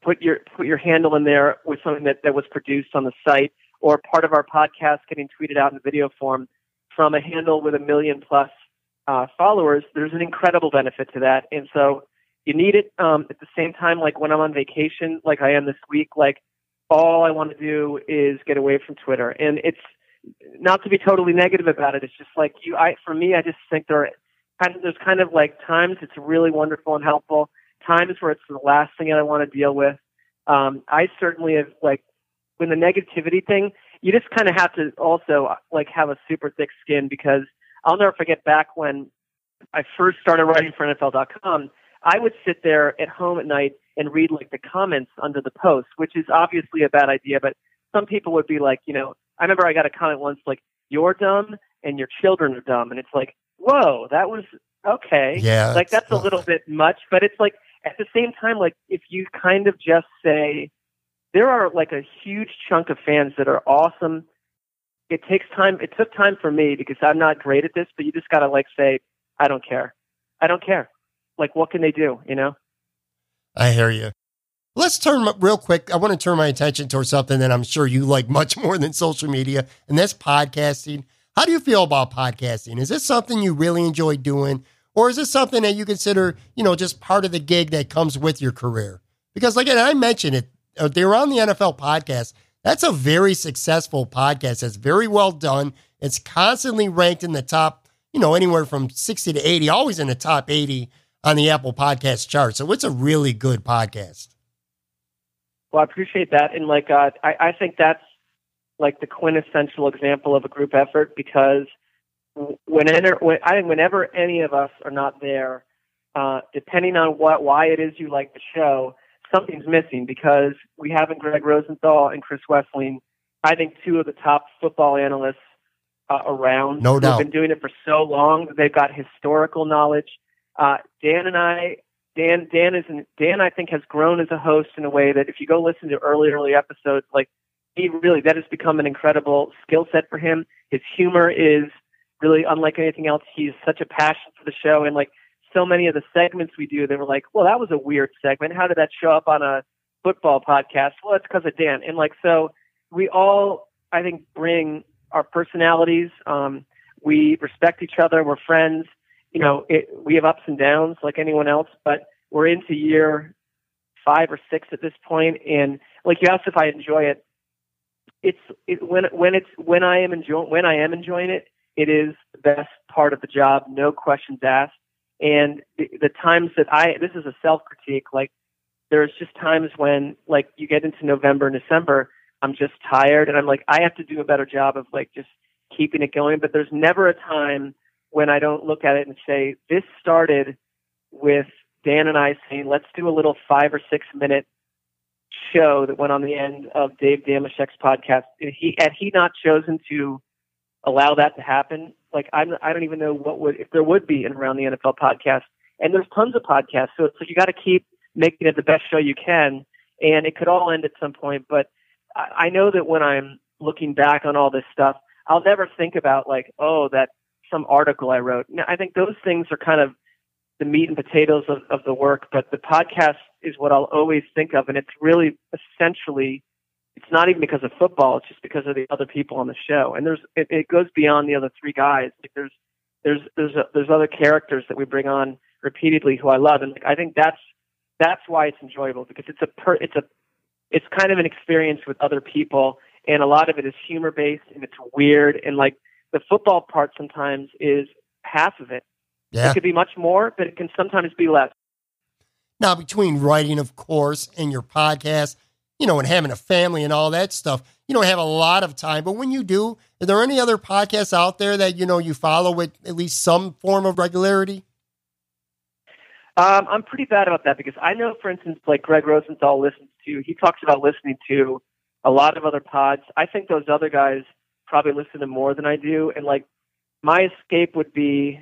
put your put your handle in there with something that that was produced on the site or part of our podcast getting tweeted out in video form from a handle with a million plus uh, followers, there's an incredible benefit to that. And so you need it um, at the same time, like when I'm on vacation, like I am this week, like all I want to do is get away from Twitter. And it's not to be totally negative about it. It's just like you, I, for me, I just think there are kind of, there's kind of like times it's really wonderful and helpful, times where it's the last thing that I want to deal with. Um, I certainly have like when the negativity thing, you just kind of have to also like have a super thick skin because I'll never forget back when I first started writing for NFL.com. I would sit there at home at night and read like the comments under the post, which is obviously a bad idea, but some people would be like, you know, I remember I got a comment once like, you're dumb and your children are dumb. And it's like, whoa, that was okay. Yeah. Like that's a little bit much, but it's like at the same time, like if you kind of just say, there are like a huge chunk of fans that are awesome. It takes time. It took time for me because I'm not great at this, but you just got to like say, I don't care. I don't care. Like, what can they do? You know? I hear you. Let's turn real quick. I want to turn my attention towards something that I'm sure you like much more than social media, and that's podcasting. How do you feel about podcasting? Is this something you really enjoy doing, or is this something that you consider, you know, just part of the gig that comes with your career? Because, like I mentioned it, uh, the Around the NFL podcast. That's a very successful podcast. It's very well done. It's constantly ranked in the top, you know, anywhere from 60 to 80, always in the top 80 on the Apple Podcast chart. So it's a really good podcast. Well, I appreciate that. And like, uh, I, I think that's like the quintessential example of a group effort because whenever, when, I think whenever any of us are not there, uh, depending on what, why it is you like the show, something's missing because we have in Greg Rosenthal and Chris Wesseling, I think two of the top football analysts uh, around. No doubt. They've been doing it for so long. That they've got historical knowledge. Uh, Dan and I, Dan, Dan is an, Dan. I think has grown as a host in a way that if you go listen to early, early episodes, like he really that has become an incredible skill set for him. His humor is really unlike anything else. He's such a passion for the show, and like so many of the segments we do, they were like, well, that was a weird segment. How did that show up on a football podcast? Well, it's because of Dan. And like, so we all, I think, bring our personalities. Um, we respect each other. We're friends. You know, it, we have ups and downs like anyone else, but we're into year five or six at this. And like you asked if I enjoy it, it's it, when when it's when I am enjoying when I am enjoying it, it is the best part of the job, no questions asked. And the, the times that I, this is a self critique, like there's just times when like you get into November and December, I'm just tired and I'm like, I have to do a better job of like just keeping it going. But there's never a time when I don't look at it and say, this started with Dan and I saying, let's do a little five or six minute show that went on the end of Dave Dameshek's podcast. And he, had he not chosen to allow that to happen, like I'm, I don't even know what would if there would be in around the NFL podcast. And there's tons of podcasts, so it's like you got to keep making it the best show you can, and it could all end at some point. But I, I know that when I'm looking back on all this stuff, I'll never think about like, oh, that some article I wrote. I think those things are kind of the meat and potatoes of, of the work, but the podcast is what I'll always think of, and it's really essentially it's not even because of football. It's just because of the other people on the show. And there's it, it goes beyond the other three guys. Like there's there's there's a, there's other characters that we bring on repeatedly who I love, and like, I think that's that's why it's enjoyable because it's a per, it's a it's kind of an experience with other people, and a lot of it is humor based and it's weird and like the football part sometimes is half of it. Yeah. It could be much more, but it can sometimes be less. Now, between writing, of course, and your podcast, you know, and having a family and all that stuff, you don't have a lot of time. But when you do, are there any other podcasts out there that, you know, you follow with at least some form of regularity? Um, I'm pretty bad about that because I know, for instance, like Greg Rosenthal listens to, he talks about listening to a lot of other pods. I think those other guys probably listen to more than I do. And like my escape would be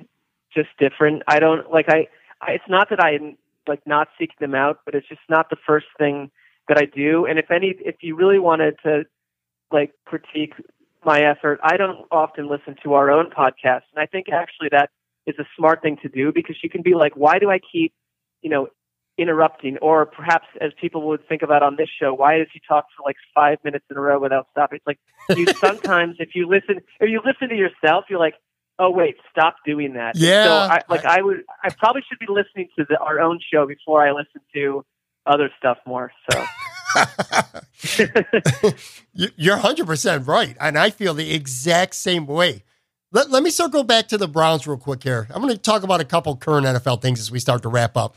just different. I don't like, I, I it's not that I'm like not seeking them out, but it's just not the first thing that I do. And if any, if you really wanted to like critique my effort, I don't often listen to our own podcast. And I think actually that is a smart thing to do because you can be like, why do I keep, you know, interrupting? Or perhaps as people would think about on this show, why does he talk for like five minutes in a row without stopping? It's like you sometimes, if you listen, if you listen to yourself, you're like, oh wait, stop doing that. Yeah. So I, like I, would, I probably should be listening to the, our own show before I listen to other stuff more. So. You're 100% right. And I feel the exact same way. Let, let me circle back to the Browns real quick here. I'm going to talk about a couple current NFL things as we start to wrap up.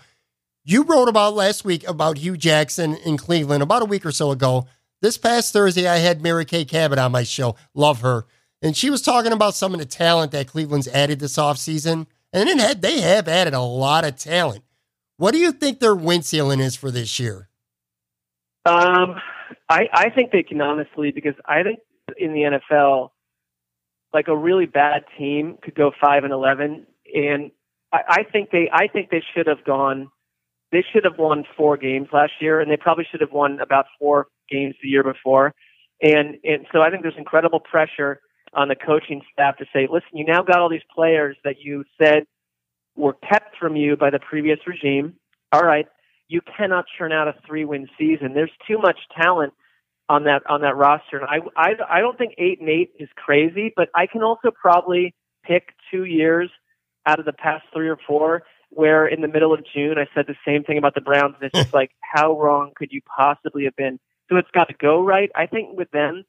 You wrote about last week about Hue Jackson in Cleveland about a week or so ago. This past Thursday, I had Mary Kay Cabot on my show. Love her. And she was talking about some of the talent that Cleveland's added this offseason. And it had, they have added a lot of talent. What do you think their win ceiling is for this year? Um, I, I think they can honestly, because I think in the NFL, like a really bad team could go five and eleven, and I, I think they, I think they should have gone. They should have won four games last year, and they probably should have won about four games the year before. And and so I think there's incredible pressure on the coaching staff to say, listen, you now got all these players that you said were kept from you by the previous regime. All right, you cannot churn out a three win season. There's too much talent on that on that roster. And I, I I don't think eight and eight is crazy, but I can also probably pick two years out of the past three or four where in the middle of June I said the same thing about the Browns, and it's just like how wrong could you possibly have been? So it's got to go right. I think with them,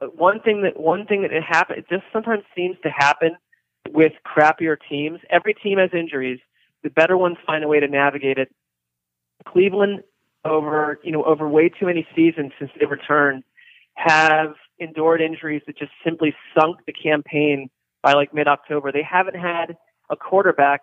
one thing that one thing that it happen it just sometimes seems to happen with crappier teams. Every team has injuries. The better ones find a way to navigate it. Cleveland over you know over way too many seasons since they returned have endured injuries that just simply sunk the campaign by like mid October. They haven't had a quarterback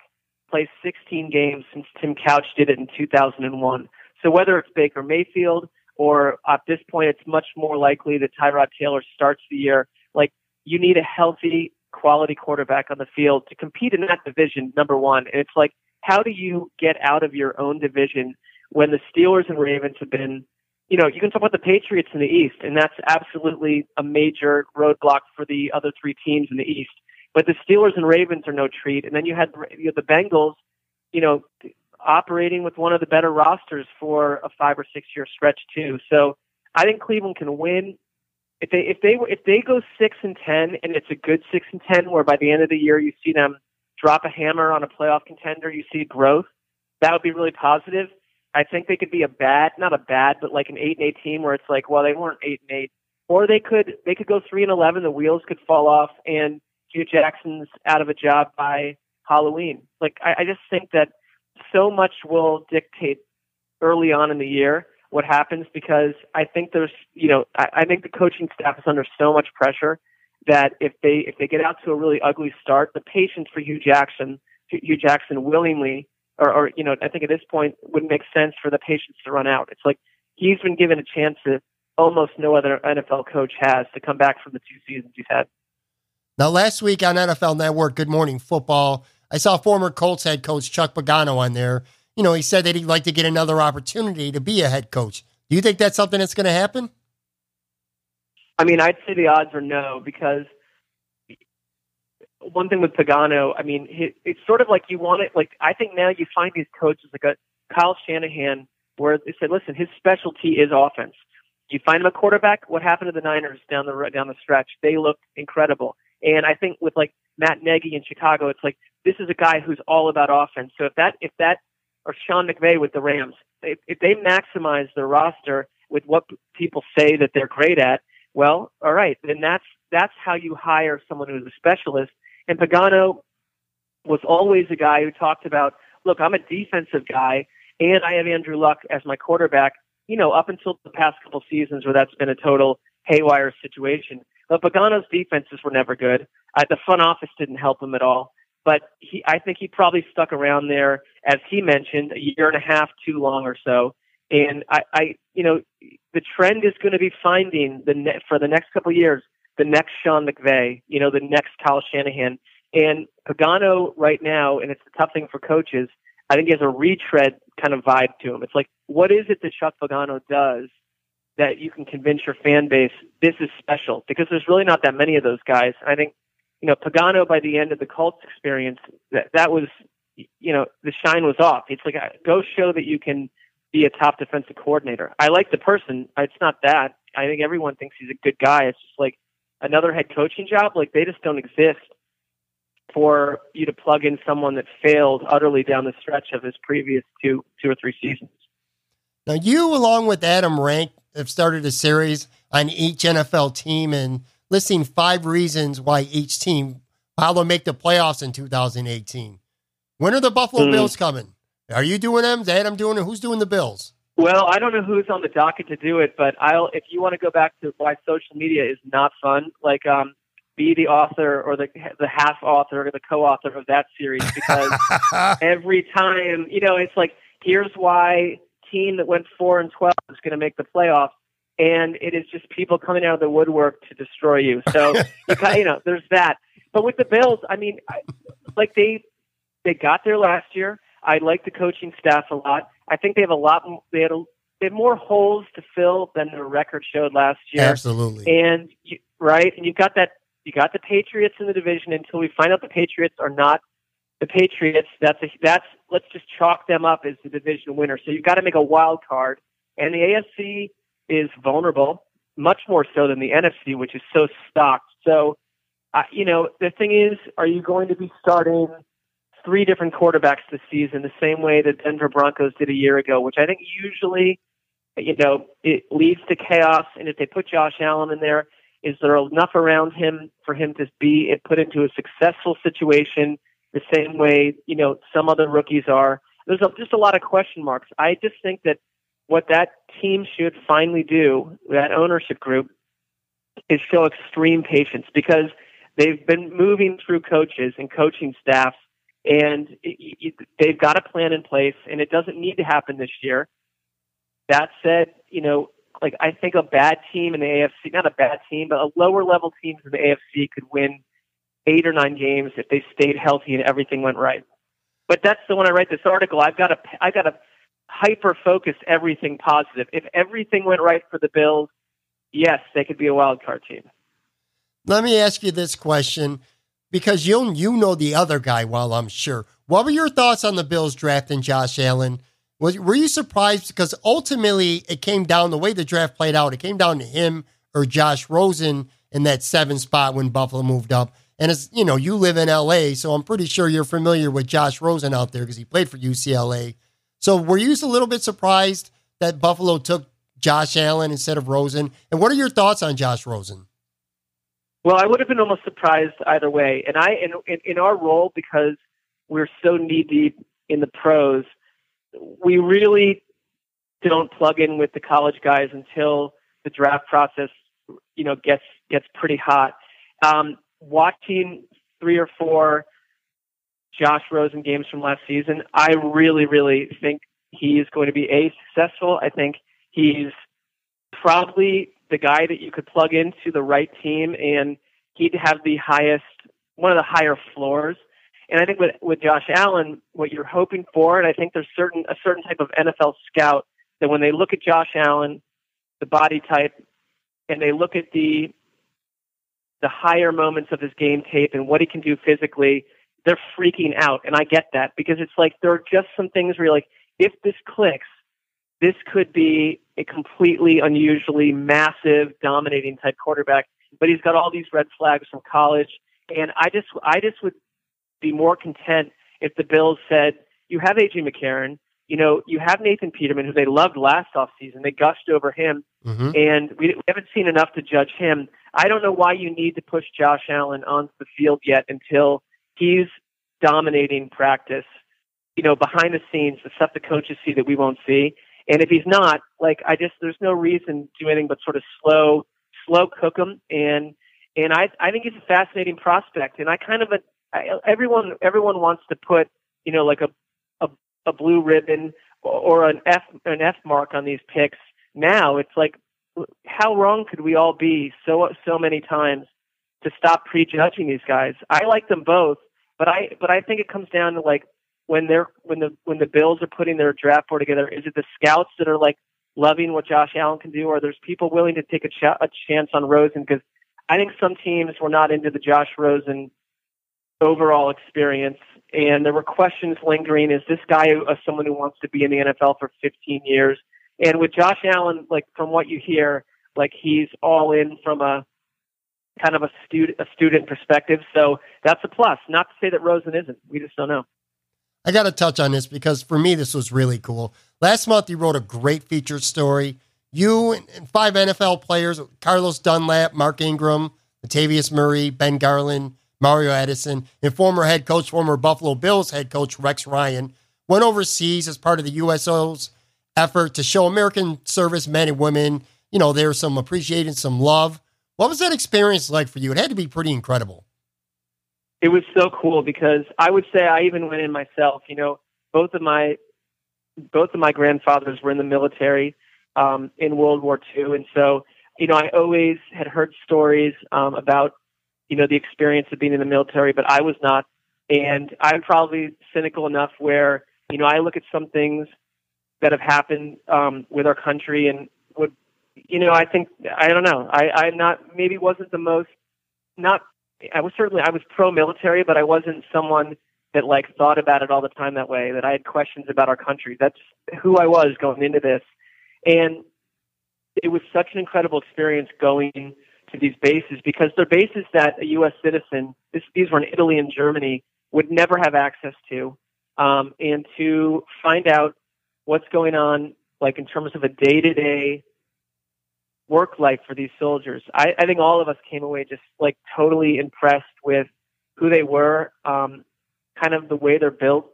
play 16 games since Tim Couch did it in 2001. So whether it's Baker Mayfield or at this point it's much more likely that Tyrod Taylor starts the year, like you need a healthy quality quarterback on the field to compete in that division number 1. And it's like how do you get out of your own division when the Steelers and Ravens have been, you know, you can talk about the Patriots in the East, and that's absolutely a major roadblock for the other three teams in the East. But the Steelers and Ravens are no treat. And then you had you know, the Bengals, you know, operating with one of the better rosters for a five or six year stretch too. So I think Cleveland can win. If they if they if they go six and ten and it's a good six and ten, where by the end of the year you see them drop a hammer on a playoff contender, you see growth. That would be really positive. I think they could be a bad, not a bad, but like an eight and eight team where it's like, well, they weren't eight and eight, or they could they could go three and eleven. The wheels could fall off, and Hue Jackson's out of a job by Halloween. Like I, I just think that so much will dictate early on in the year what happens because I think there's you know I, I think the coaching staff is under so much pressure that if they if they get out to a really ugly start, the patience for Hue Jackson Hue Jackson willingly or, or you know, I think at this point would make sense for the patience to run out. It's like he's been given a chance that almost no other NFL coach has to come back from the two seasons he's had. Now, last week on NFL Network, Good Morning Football, I saw former Colts head coach Chuck Pagano on there. You know, he said that he'd like to get another opportunity to be a head coach. Do you think that's something that's going to happen? I mean, I'd say the odds are no because one thing with Pagano, I mean, it's sort of like you want it. Like I think now you find these coaches like a Kyle Shanahan, where they said, listen, his specialty is offense. You find him a quarterback. What happened to the Niners down the down the stretch? They looked incredible. And I think with like Matt Nagy in Chicago, it's like this is a guy who's all about offense. So if that if that or Sean McVay with the Rams, if, if they maximize their roster with what people say that they're great at, well, all right, then that's that's how you hire someone who's a specialist and Pagano was always a guy who talked about, look, I'm a defensive guy and I have Andrew Luck as my quarterback. you know, up until the past couple seasons where that's been a total haywire situation. But Pagano's defenses were never good. Uh, the front office didn't help him at all. But he, I think he probably stuck around there, as he mentioned, a year and a half too long or so. And I, I you know, the trend is going to be finding the ne- for the next couple of years the next Sean McVay, you know, the next Kyle Shanahan. And Pagano right now, and it's a tough thing for coaches. I think he has a retread kind of vibe to him. It's like, what is it that Chuck Pagano does that you can convince your fan base this is special? Because there's really not that many of those guys. I think, you know, Pagano by the end of the Colts experience, that that was, you know, the shine was off. It's like, uh, go show that you can be a top defensive coordinator. I like the person. It's not that. I think everyone thinks he's a good guy. It's just like another head coaching job. Like they just don't exist for you to plug in someone that failed utterly down the stretch of his previous two two or three seasons. Now, you, along with Adam Rank, have started a series on each NFL team and listing five reasons why each team how they'll make the playoffs in 2018. When are the Buffalo mm. Bills coming? Are you doing them? Is Adam doing it? Who's doing the Bills? Well, I don't know who's on the docket to do it, but I'll if you want to go back to why social media is not fun, like um be the author or the the half author or the co-author of that series because every time, you know, it's like here's why team that went 4 and 12 is going to make the playoffs and it is just people coming out of the woodwork to destroy you. So, you, you know, there's that. But with the Bills, I mean, I, like they they got there last year. I like the coaching staff a lot. I think they have a lot. They had a, they have more holes to fill than their record showed last year. Absolutely. And you, right, and you've got that. You got the Patriots in the division until we find out the Patriots are not the Patriots. That's a that's let's just chalk them up as the division winner. So you've got to make a wild card, and the AFC is vulnerable, much more so than the NFC, which is so stocked. So, uh, you know, the thing is, are you going to be starting three different quarterbacks this season, the same way that Denver Broncos did a year ago, which I think usually, you know, it leads to chaos. And if they put Josh Allen in there, is there enough around him for him to be put into a successful situation the same way, you know, some other rookies are? There's a, just a lot of question marks. I just think that what that team should finally do, that ownership group, is show extreme patience because they've been moving through coaches and coaching staffs and it, it, they've got a plan in place, and it doesn't need to happen this year. That said, you know, like I think a bad team in the AFC, not a bad team, but a lower level team in the AFC could win eight or nine games if they stayed healthy and everything went right. But that's the one I write this article, I've got to I've got to hyper focus everything positive. If everything went right for the Bills, yes, they could be a wild card team. Let me ask you this question because you you know the other guy well, I'm sure. What were your thoughts on the Bills drafting Josh Allen? Was were you surprised because ultimately it came down the way the draft played out? It came down to him or Josh Rosen in that seven spot when Buffalo moved up. And as you know, you live in LA, so I'm pretty sure you're familiar with Josh Rosen out there because he played for UCLA. So were you just a little bit surprised that Buffalo took Josh Allen instead of Rosen? And what are your thoughts on Josh Rosen? Well, I would have been almost surprised either way. And I, in, in, in our role, because we're so knee deep in the pros, we really don't plug in with the college guys until the draft process, you know, gets gets pretty hot. Um, watching three or four Josh Rosen games from last season, I really, really think he is going to be a successful. I think he's probably the guy that you could plug into the right team and he'd have the highest, one of the higher floors. And I think with, with Josh Allen, what you're hoping for, and I think there's certain, a certain type of NFL scout that when they look at Josh Allen, the body type, and they look at the, the higher moments of his game tape and what he can do physically, they're freaking out. And I get that because it's like there are just some things where you're like, if this clicks, this could be a completely unusually massive, dominating type quarterback. But he's got all these red flags from college, and I just, I just would be more content if the Bills said, "You have AJ McCarron, you know, you have Nathan Peterman, who they loved last offseason. They gushed over him, mm-hmm. and we, we haven't seen enough to judge him. I don't know why you need to push Josh Allen onto the field yet until he's dominating practice. You know, behind the scenes, the stuff the coaches see that we won't see. And if he's not, like I just there's no reason to do anything but sort of slow slow cook him. And and I I think he's a fascinating prospect. And I kind of I, everyone everyone wants to put you know like a a, a blue ribbon or an F an F mark on these picks. Now it's like how wrong could we all be so so many times to stop prejudging these guys? I like them both, but I but I think it comes down to like when they're when the when the Bills are putting their draft board together, is it the scouts that are like loving what Josh Allen can do, or there's people willing to take a, ch- a chance on Rosen? Because I think some teams were not into the Josh Rosen overall experience, and there were questions lingering: Is this guy a, someone who wants to be in the NFL for 15 years? And with Josh Allen, like from what you hear, like he's all in from a kind of a student a student perspective. So that's a plus. Not to say that Rosen isn't. We just don't know. I got to touch on this because for me, this was really cool. Last month, you wrote a great feature story. You and five NFL players Carlos Dunlap, Mark Ingram, Latavius Murray, Ben Garland, Mario Addison, and former head coach, former Buffalo Bills head coach Rex Ryan went overseas as part of the USO's effort to show American service men and women, you know, there's some appreciation, some love. What was that experience like for you? It had to be pretty incredible it was so cool because I would say I even went in myself. You know, both of my both of my grandfathers were in the military um, in World War II, and so you know I always had heard stories um, about you know the experience of being in the military, but I was not, and I'm probably cynical enough where you know I look at some things that have happened um, with our country and would you know I think I don't know I I'm not maybe wasn't the most not I was certainly I was pro military, but I wasn't someone that like thought about it all the time that way. That I had questions about our country. That's who I was going into this, and it was such an incredible experience going to these bases because they're bases that a U.S. citizen, this, these were in Italy and Germany, would never have access to, um, and to find out what's going on, like in terms of a day to day work life for these soldiers. I, I think all of us came away just like totally impressed with who they were, um, kind of the way they're built,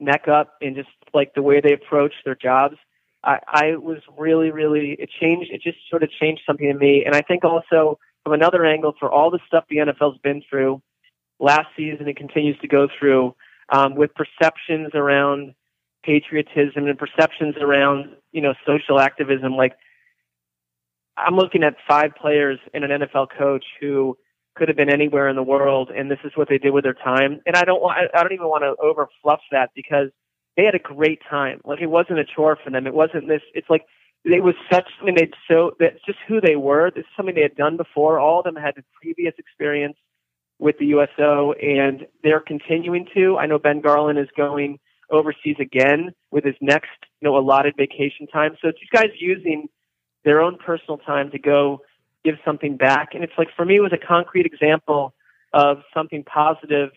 neck up, and just like the way they approach their jobs. I, I was really, really it changed. It just sort of changed something in me, and I think also from another angle for all the stuff the NFL's been through last season and continues to go through um, with perceptions around patriotism and perceptions around you know social activism like I'm looking at five players and an NFL coach who could have been anywhere in the world, and this is what they did with their time. And I don't want, I don't even want to over fluff that because they had a great time. Like it wasn't a chore for them. It wasn't this. It's like it was such something they'd so that's just who they were. This is something they had done before. All of them had previous experience with the USO, and they're continuing to. I know Ben Garland is going overseas again with his next, you know, allotted vacation time. So these guys using their own personal time to go give something back. And it's like for me, it was a concrete example of something positive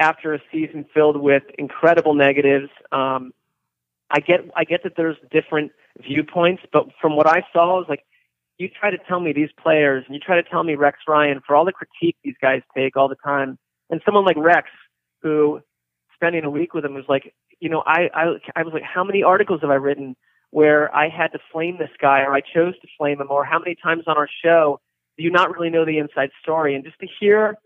after a season filled with incredible negatives. Um, I get I get that there's different viewpoints, but from what I saw, I was like, you try to tell me these players, and you try to tell me Rex Ryan for all the critique these guys take all the time, and someone like Rex, who spending a week with him was like, you know, I I I was like, how many articles have I written where I had to flame this guy or I chose to flame him or how many times on our show do you not really know the inside story? And just to hear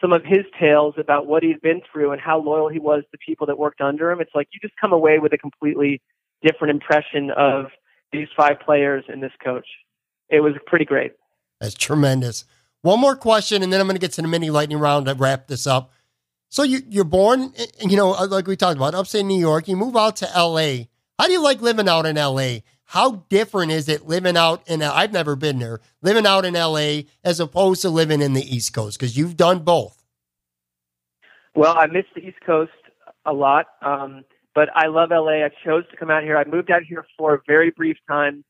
some of his tales about what he's been through and how loyal he was to people that worked under him it's like you just come away with a completely different impression of these five players and this coach. It was pretty great. That's tremendous. One more question and then i'm going to get to the mini lightning round to wrap this up. So you, you're born eh, you know uh, like we talked about upstate new york. You move out to la how do you like living out in LA? How different is it living out in I've never been there, living out in LA as opposed to living in the East Coast because you've done both. Well, I miss the East Coast a lot, um, but I love LA. I chose to come out here. I moved out here for a very brief time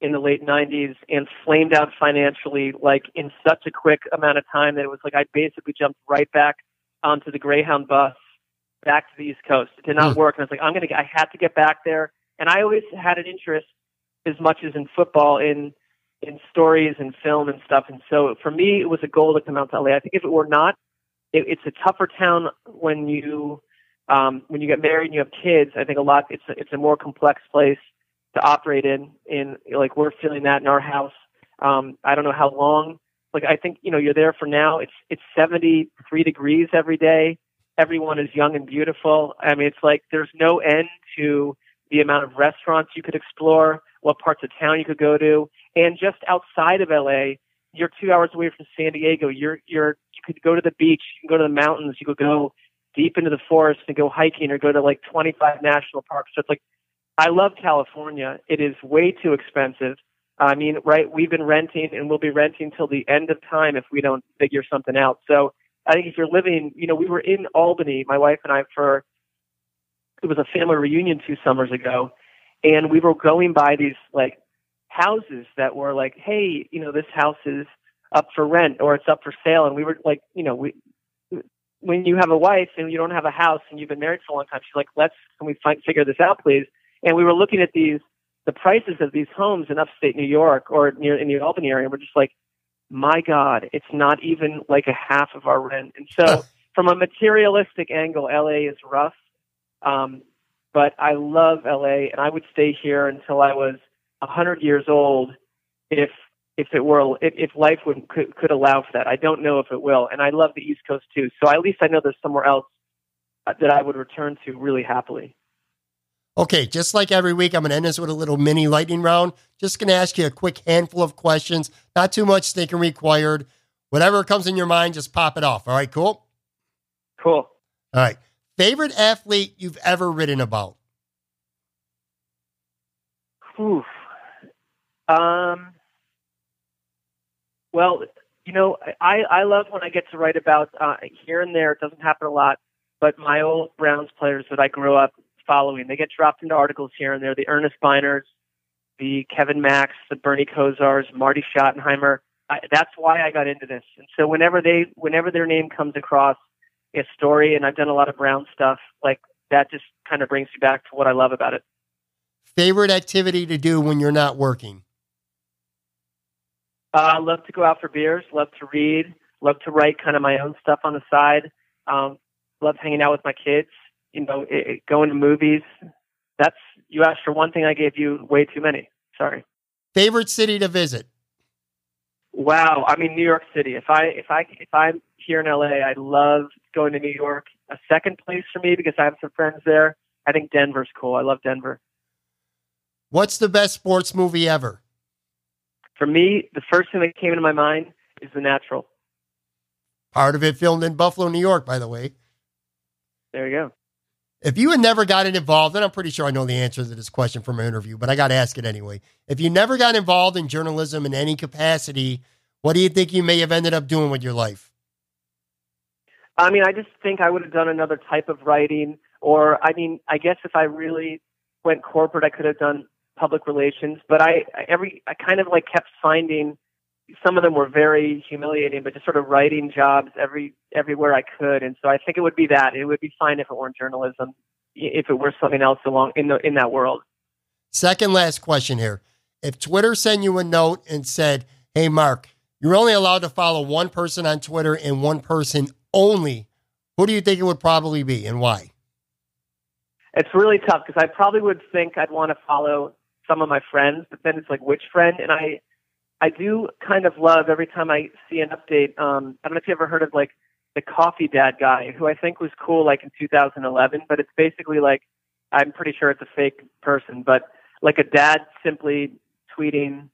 in the late 90s and flamed out financially like in such a quick amount of time that it was like I basically jumped right back onto the Greyhound bus back to the East Coast. It did not mm. work, and I was like, I'm gonna. I had to get back there, and I always had an interest as much as in football in in stories and film and stuff. And so for me, it was a goal to come out to LA. I think if it were not, it, it's a tougher town when you um, when you get married and you have kids. I think a lot. It's a, it's a more complex place to operate in. In like we're feeling that in our house. Um, I don't know how long. Like I think you know you're there for now. It's it's 73 degrees every day. Everyone is young and beautiful. I mean, it's like there's no end to the amount of restaurants you could explore, what parts of town you could go to, and just outside of LA, you're two hours away from San Diego. You're you're you could go to the beach, you can go to the mountains, you could go deep into the forest and go hiking, or go to like 25 national parks. So it's like I love California. It is way too expensive. I mean, right? We've been renting and we'll be renting till the end of time if we don't figure something out. So I think if you're living, you know, we were in Albany, my wife and I, for it was a family reunion two summers ago, and we were going by these like houses that were like, hey, you know, this house is up for rent or it's up for sale, and we were like, you know, we when you have a wife and you don't have a house and you've been married for a long time, she's like, let's can we find figure this out, please? And we were looking at these the prices of these homes in upstate New York or near in the Albany area. We're just like, my God, it's not even like a half of our rent. And so, from a materialistic angle, LA is rough. Um, but I love LA, and I would stay here until I was a hundred years old, if if it were if, if life would could, could allow for that. I don't know if it will, and I love the East Coast too. So at least I know there's somewhere else uh, that I would return to really happily. Okay, just like every week, I'm going to end this with a little mini lightning round. Just going to ask you a quick handful of questions. Not too much thinking required. Whatever comes in your mind, just pop it off. All right, cool? Cool. All right. Favorite athlete you've ever written about? Oof. Um. Well, you know, I I love when I get to write about uh, here and there. It doesn't happen a lot, but my old Browns players that I grew up following, they get dropped into articles here and there. The Earnest Byners, the Kevin Macks, the Bernie Kosars, Marty Schottenheimer. I, that's why I got into this. And so whenever they, whenever their name comes across a story, and I've done a lot of Brown stuff, like that just kind of brings me back to what I love about it. Favorite activity to do when you're not working? I uh, love to go out for beers, love to read, love to write kind of my own stuff on the side. Um, love hanging out with my kids, you know, it, going to movies. That's, you asked for one thing, I gave you way too many. Sorry. Favorite city to visit? Wow. I mean, New York City. If I, if I, if I'm here in LA, I love going to New York. A second place for me because I have some friends there. I think Denver's cool. I love Denver. What's the best sports movie ever? For me, the first thing that came into my mind is The Natural. Part of it filmed in Buffalo, New York, by the way. There you go. If you had never gotten involved, and I'm pretty sure I know the answer to this question from an interview, but I got to ask it anyway. If you never got involved in journalism in any capacity, what do you think you may have ended up doing with your life? I mean, I just think I would have done another type of writing, or I mean, I guess if I really went corporate, I could have done public relations. But I every I kind of like kept finding some of them were very humiliating, but just sort of writing jobs every everywhere I could. And so I think it would be that. It would be fine if it weren't journalism, if it were something else along in the in that world. Second last question here. If Twitter sent you a note and said, Hey Marc, you're only allowed to follow one person on Twitter and one person only, who do you think it would probably be and why? It's really tough because I probably would think I'd want to follow some of my friends, but then it's like which friend? And I I do kind of love every time I see an update. Um, I don't know if you ever heard of like the Coffee Dad guy, who I think was cool like in 2011, but it's basically like I'm pretty sure it's a fake person, but like a dad simply tweeting,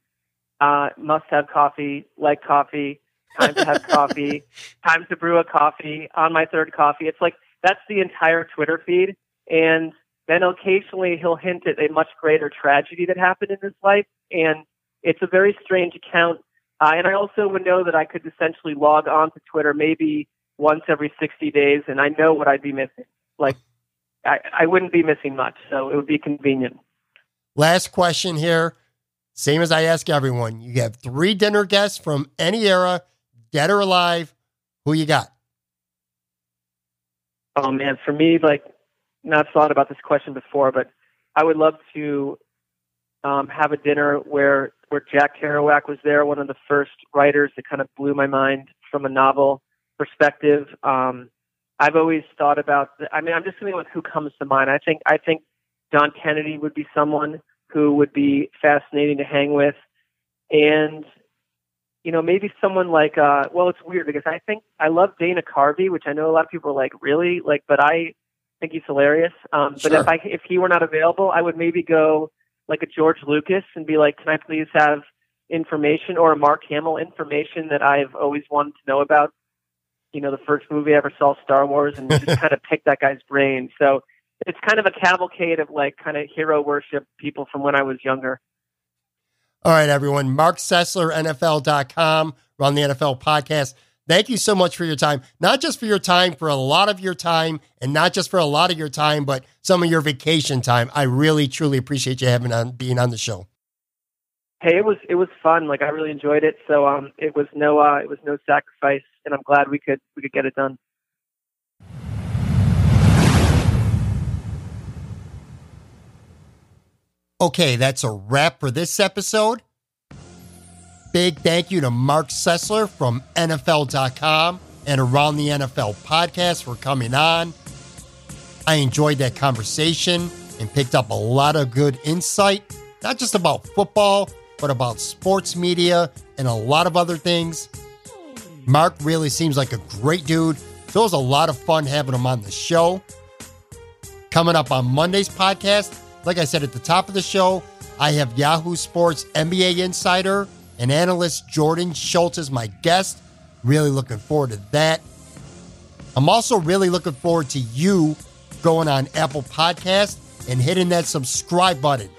uh, "Must have coffee, like coffee, time to have coffee, time to brew a coffee on my third coffee." It's like that's the entire Twitter feed, and then occasionally he'll hint at a much greater tragedy that happened in his life, and it's a very strange account. Uh, and I also would know that I could essentially log on to Twitter maybe once every 60 days, and I know what I'd be missing. Like, I, I wouldn't be missing much, so it would be convenient. Last question here. Same as I ask everyone. You have three dinner guests from any era, dead or alive. Who you got? Oh man, for me, like, not thought about this question before, but I would love to um, have a dinner where where Jack Kerouac was there, one of the first writers that kind of blew my mind from a novel perspective. Um, I've always thought about. The, I mean, I'm just thinking with who comes to mind. I think I think John Kennedy would be someone who would be fascinating to hang with, and you know maybe someone like uh, well, it's weird because I think I love Dana Carvey, which I know a lot of people are like really like, but I think he's hilarious. Um, but Sure. if I if he were not available, I would maybe go like a George Lucas and be like, can I please have information or a Mark Hamill information that I've always wanted to know about? You know, the first movie I ever saw, Star Wars, and just kind of pick that guy's brain. So it's kind of a cavalcade of like kind of hero worship people from when I was younger. All right, everyone. Marc Sessler, NFL.com, Around the NFL podcast. Thank you so much for your time. Not just for your time, for a lot of your time, and not just for a lot of your time, but some of your vacation time. I really, truly appreciate you having on being on the show. Hey, it was it was fun. Like I really enjoyed it. So um, it was no uh, it was no sacrifice, and I'm glad we could we could get it done. Okay, that's a wrap for this episode. Big thank you to Marc Sessler from NFL.com and Around the NFL podcast for coming on. I enjoyed that conversation and picked up a lot of good insight, not just about football, but about sports media and a lot of other things. Marc really seems like a great dude. So it was a lot of fun having him on the show. Coming up on Monday's podcast, like I said at the top of the show, I have Yahoo Sports NBA insider and analyst Jordan Schultz as my guest. Really looking forward to that. I'm also really looking forward to you going on Apple Podcast and hitting that subscribe button.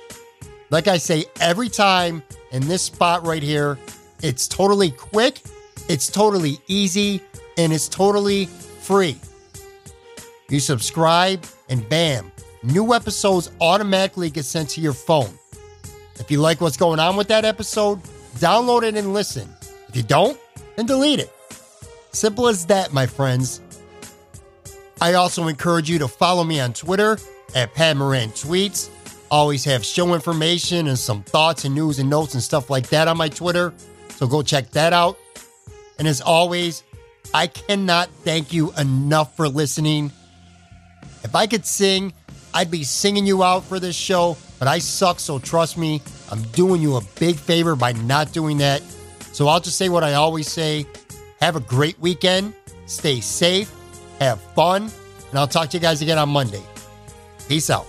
Like I say every time in this spot right here, it's totally quick, it's totally easy, and it's totally free. You subscribe, and bam, new episodes automatically get sent to your phone. If you like what's going on with that episode, download it and listen. If you don't, then delete it. Simple as that, my friends. I also encourage you to follow me on Twitter at Pat Moran Tweets. Always have show information and some thoughts and news and notes and stuff like that on my Twitter. So go check that out. And as always, I cannot thank you enough for listening. If I could sing, I'd be singing you out for this show, but I suck, so trust me, I'm doing you a big favor by not doing that. So I'll just say what I always say have a great weekend, stay safe, have fun, and I'll talk to you guys again on Monday. Peace out.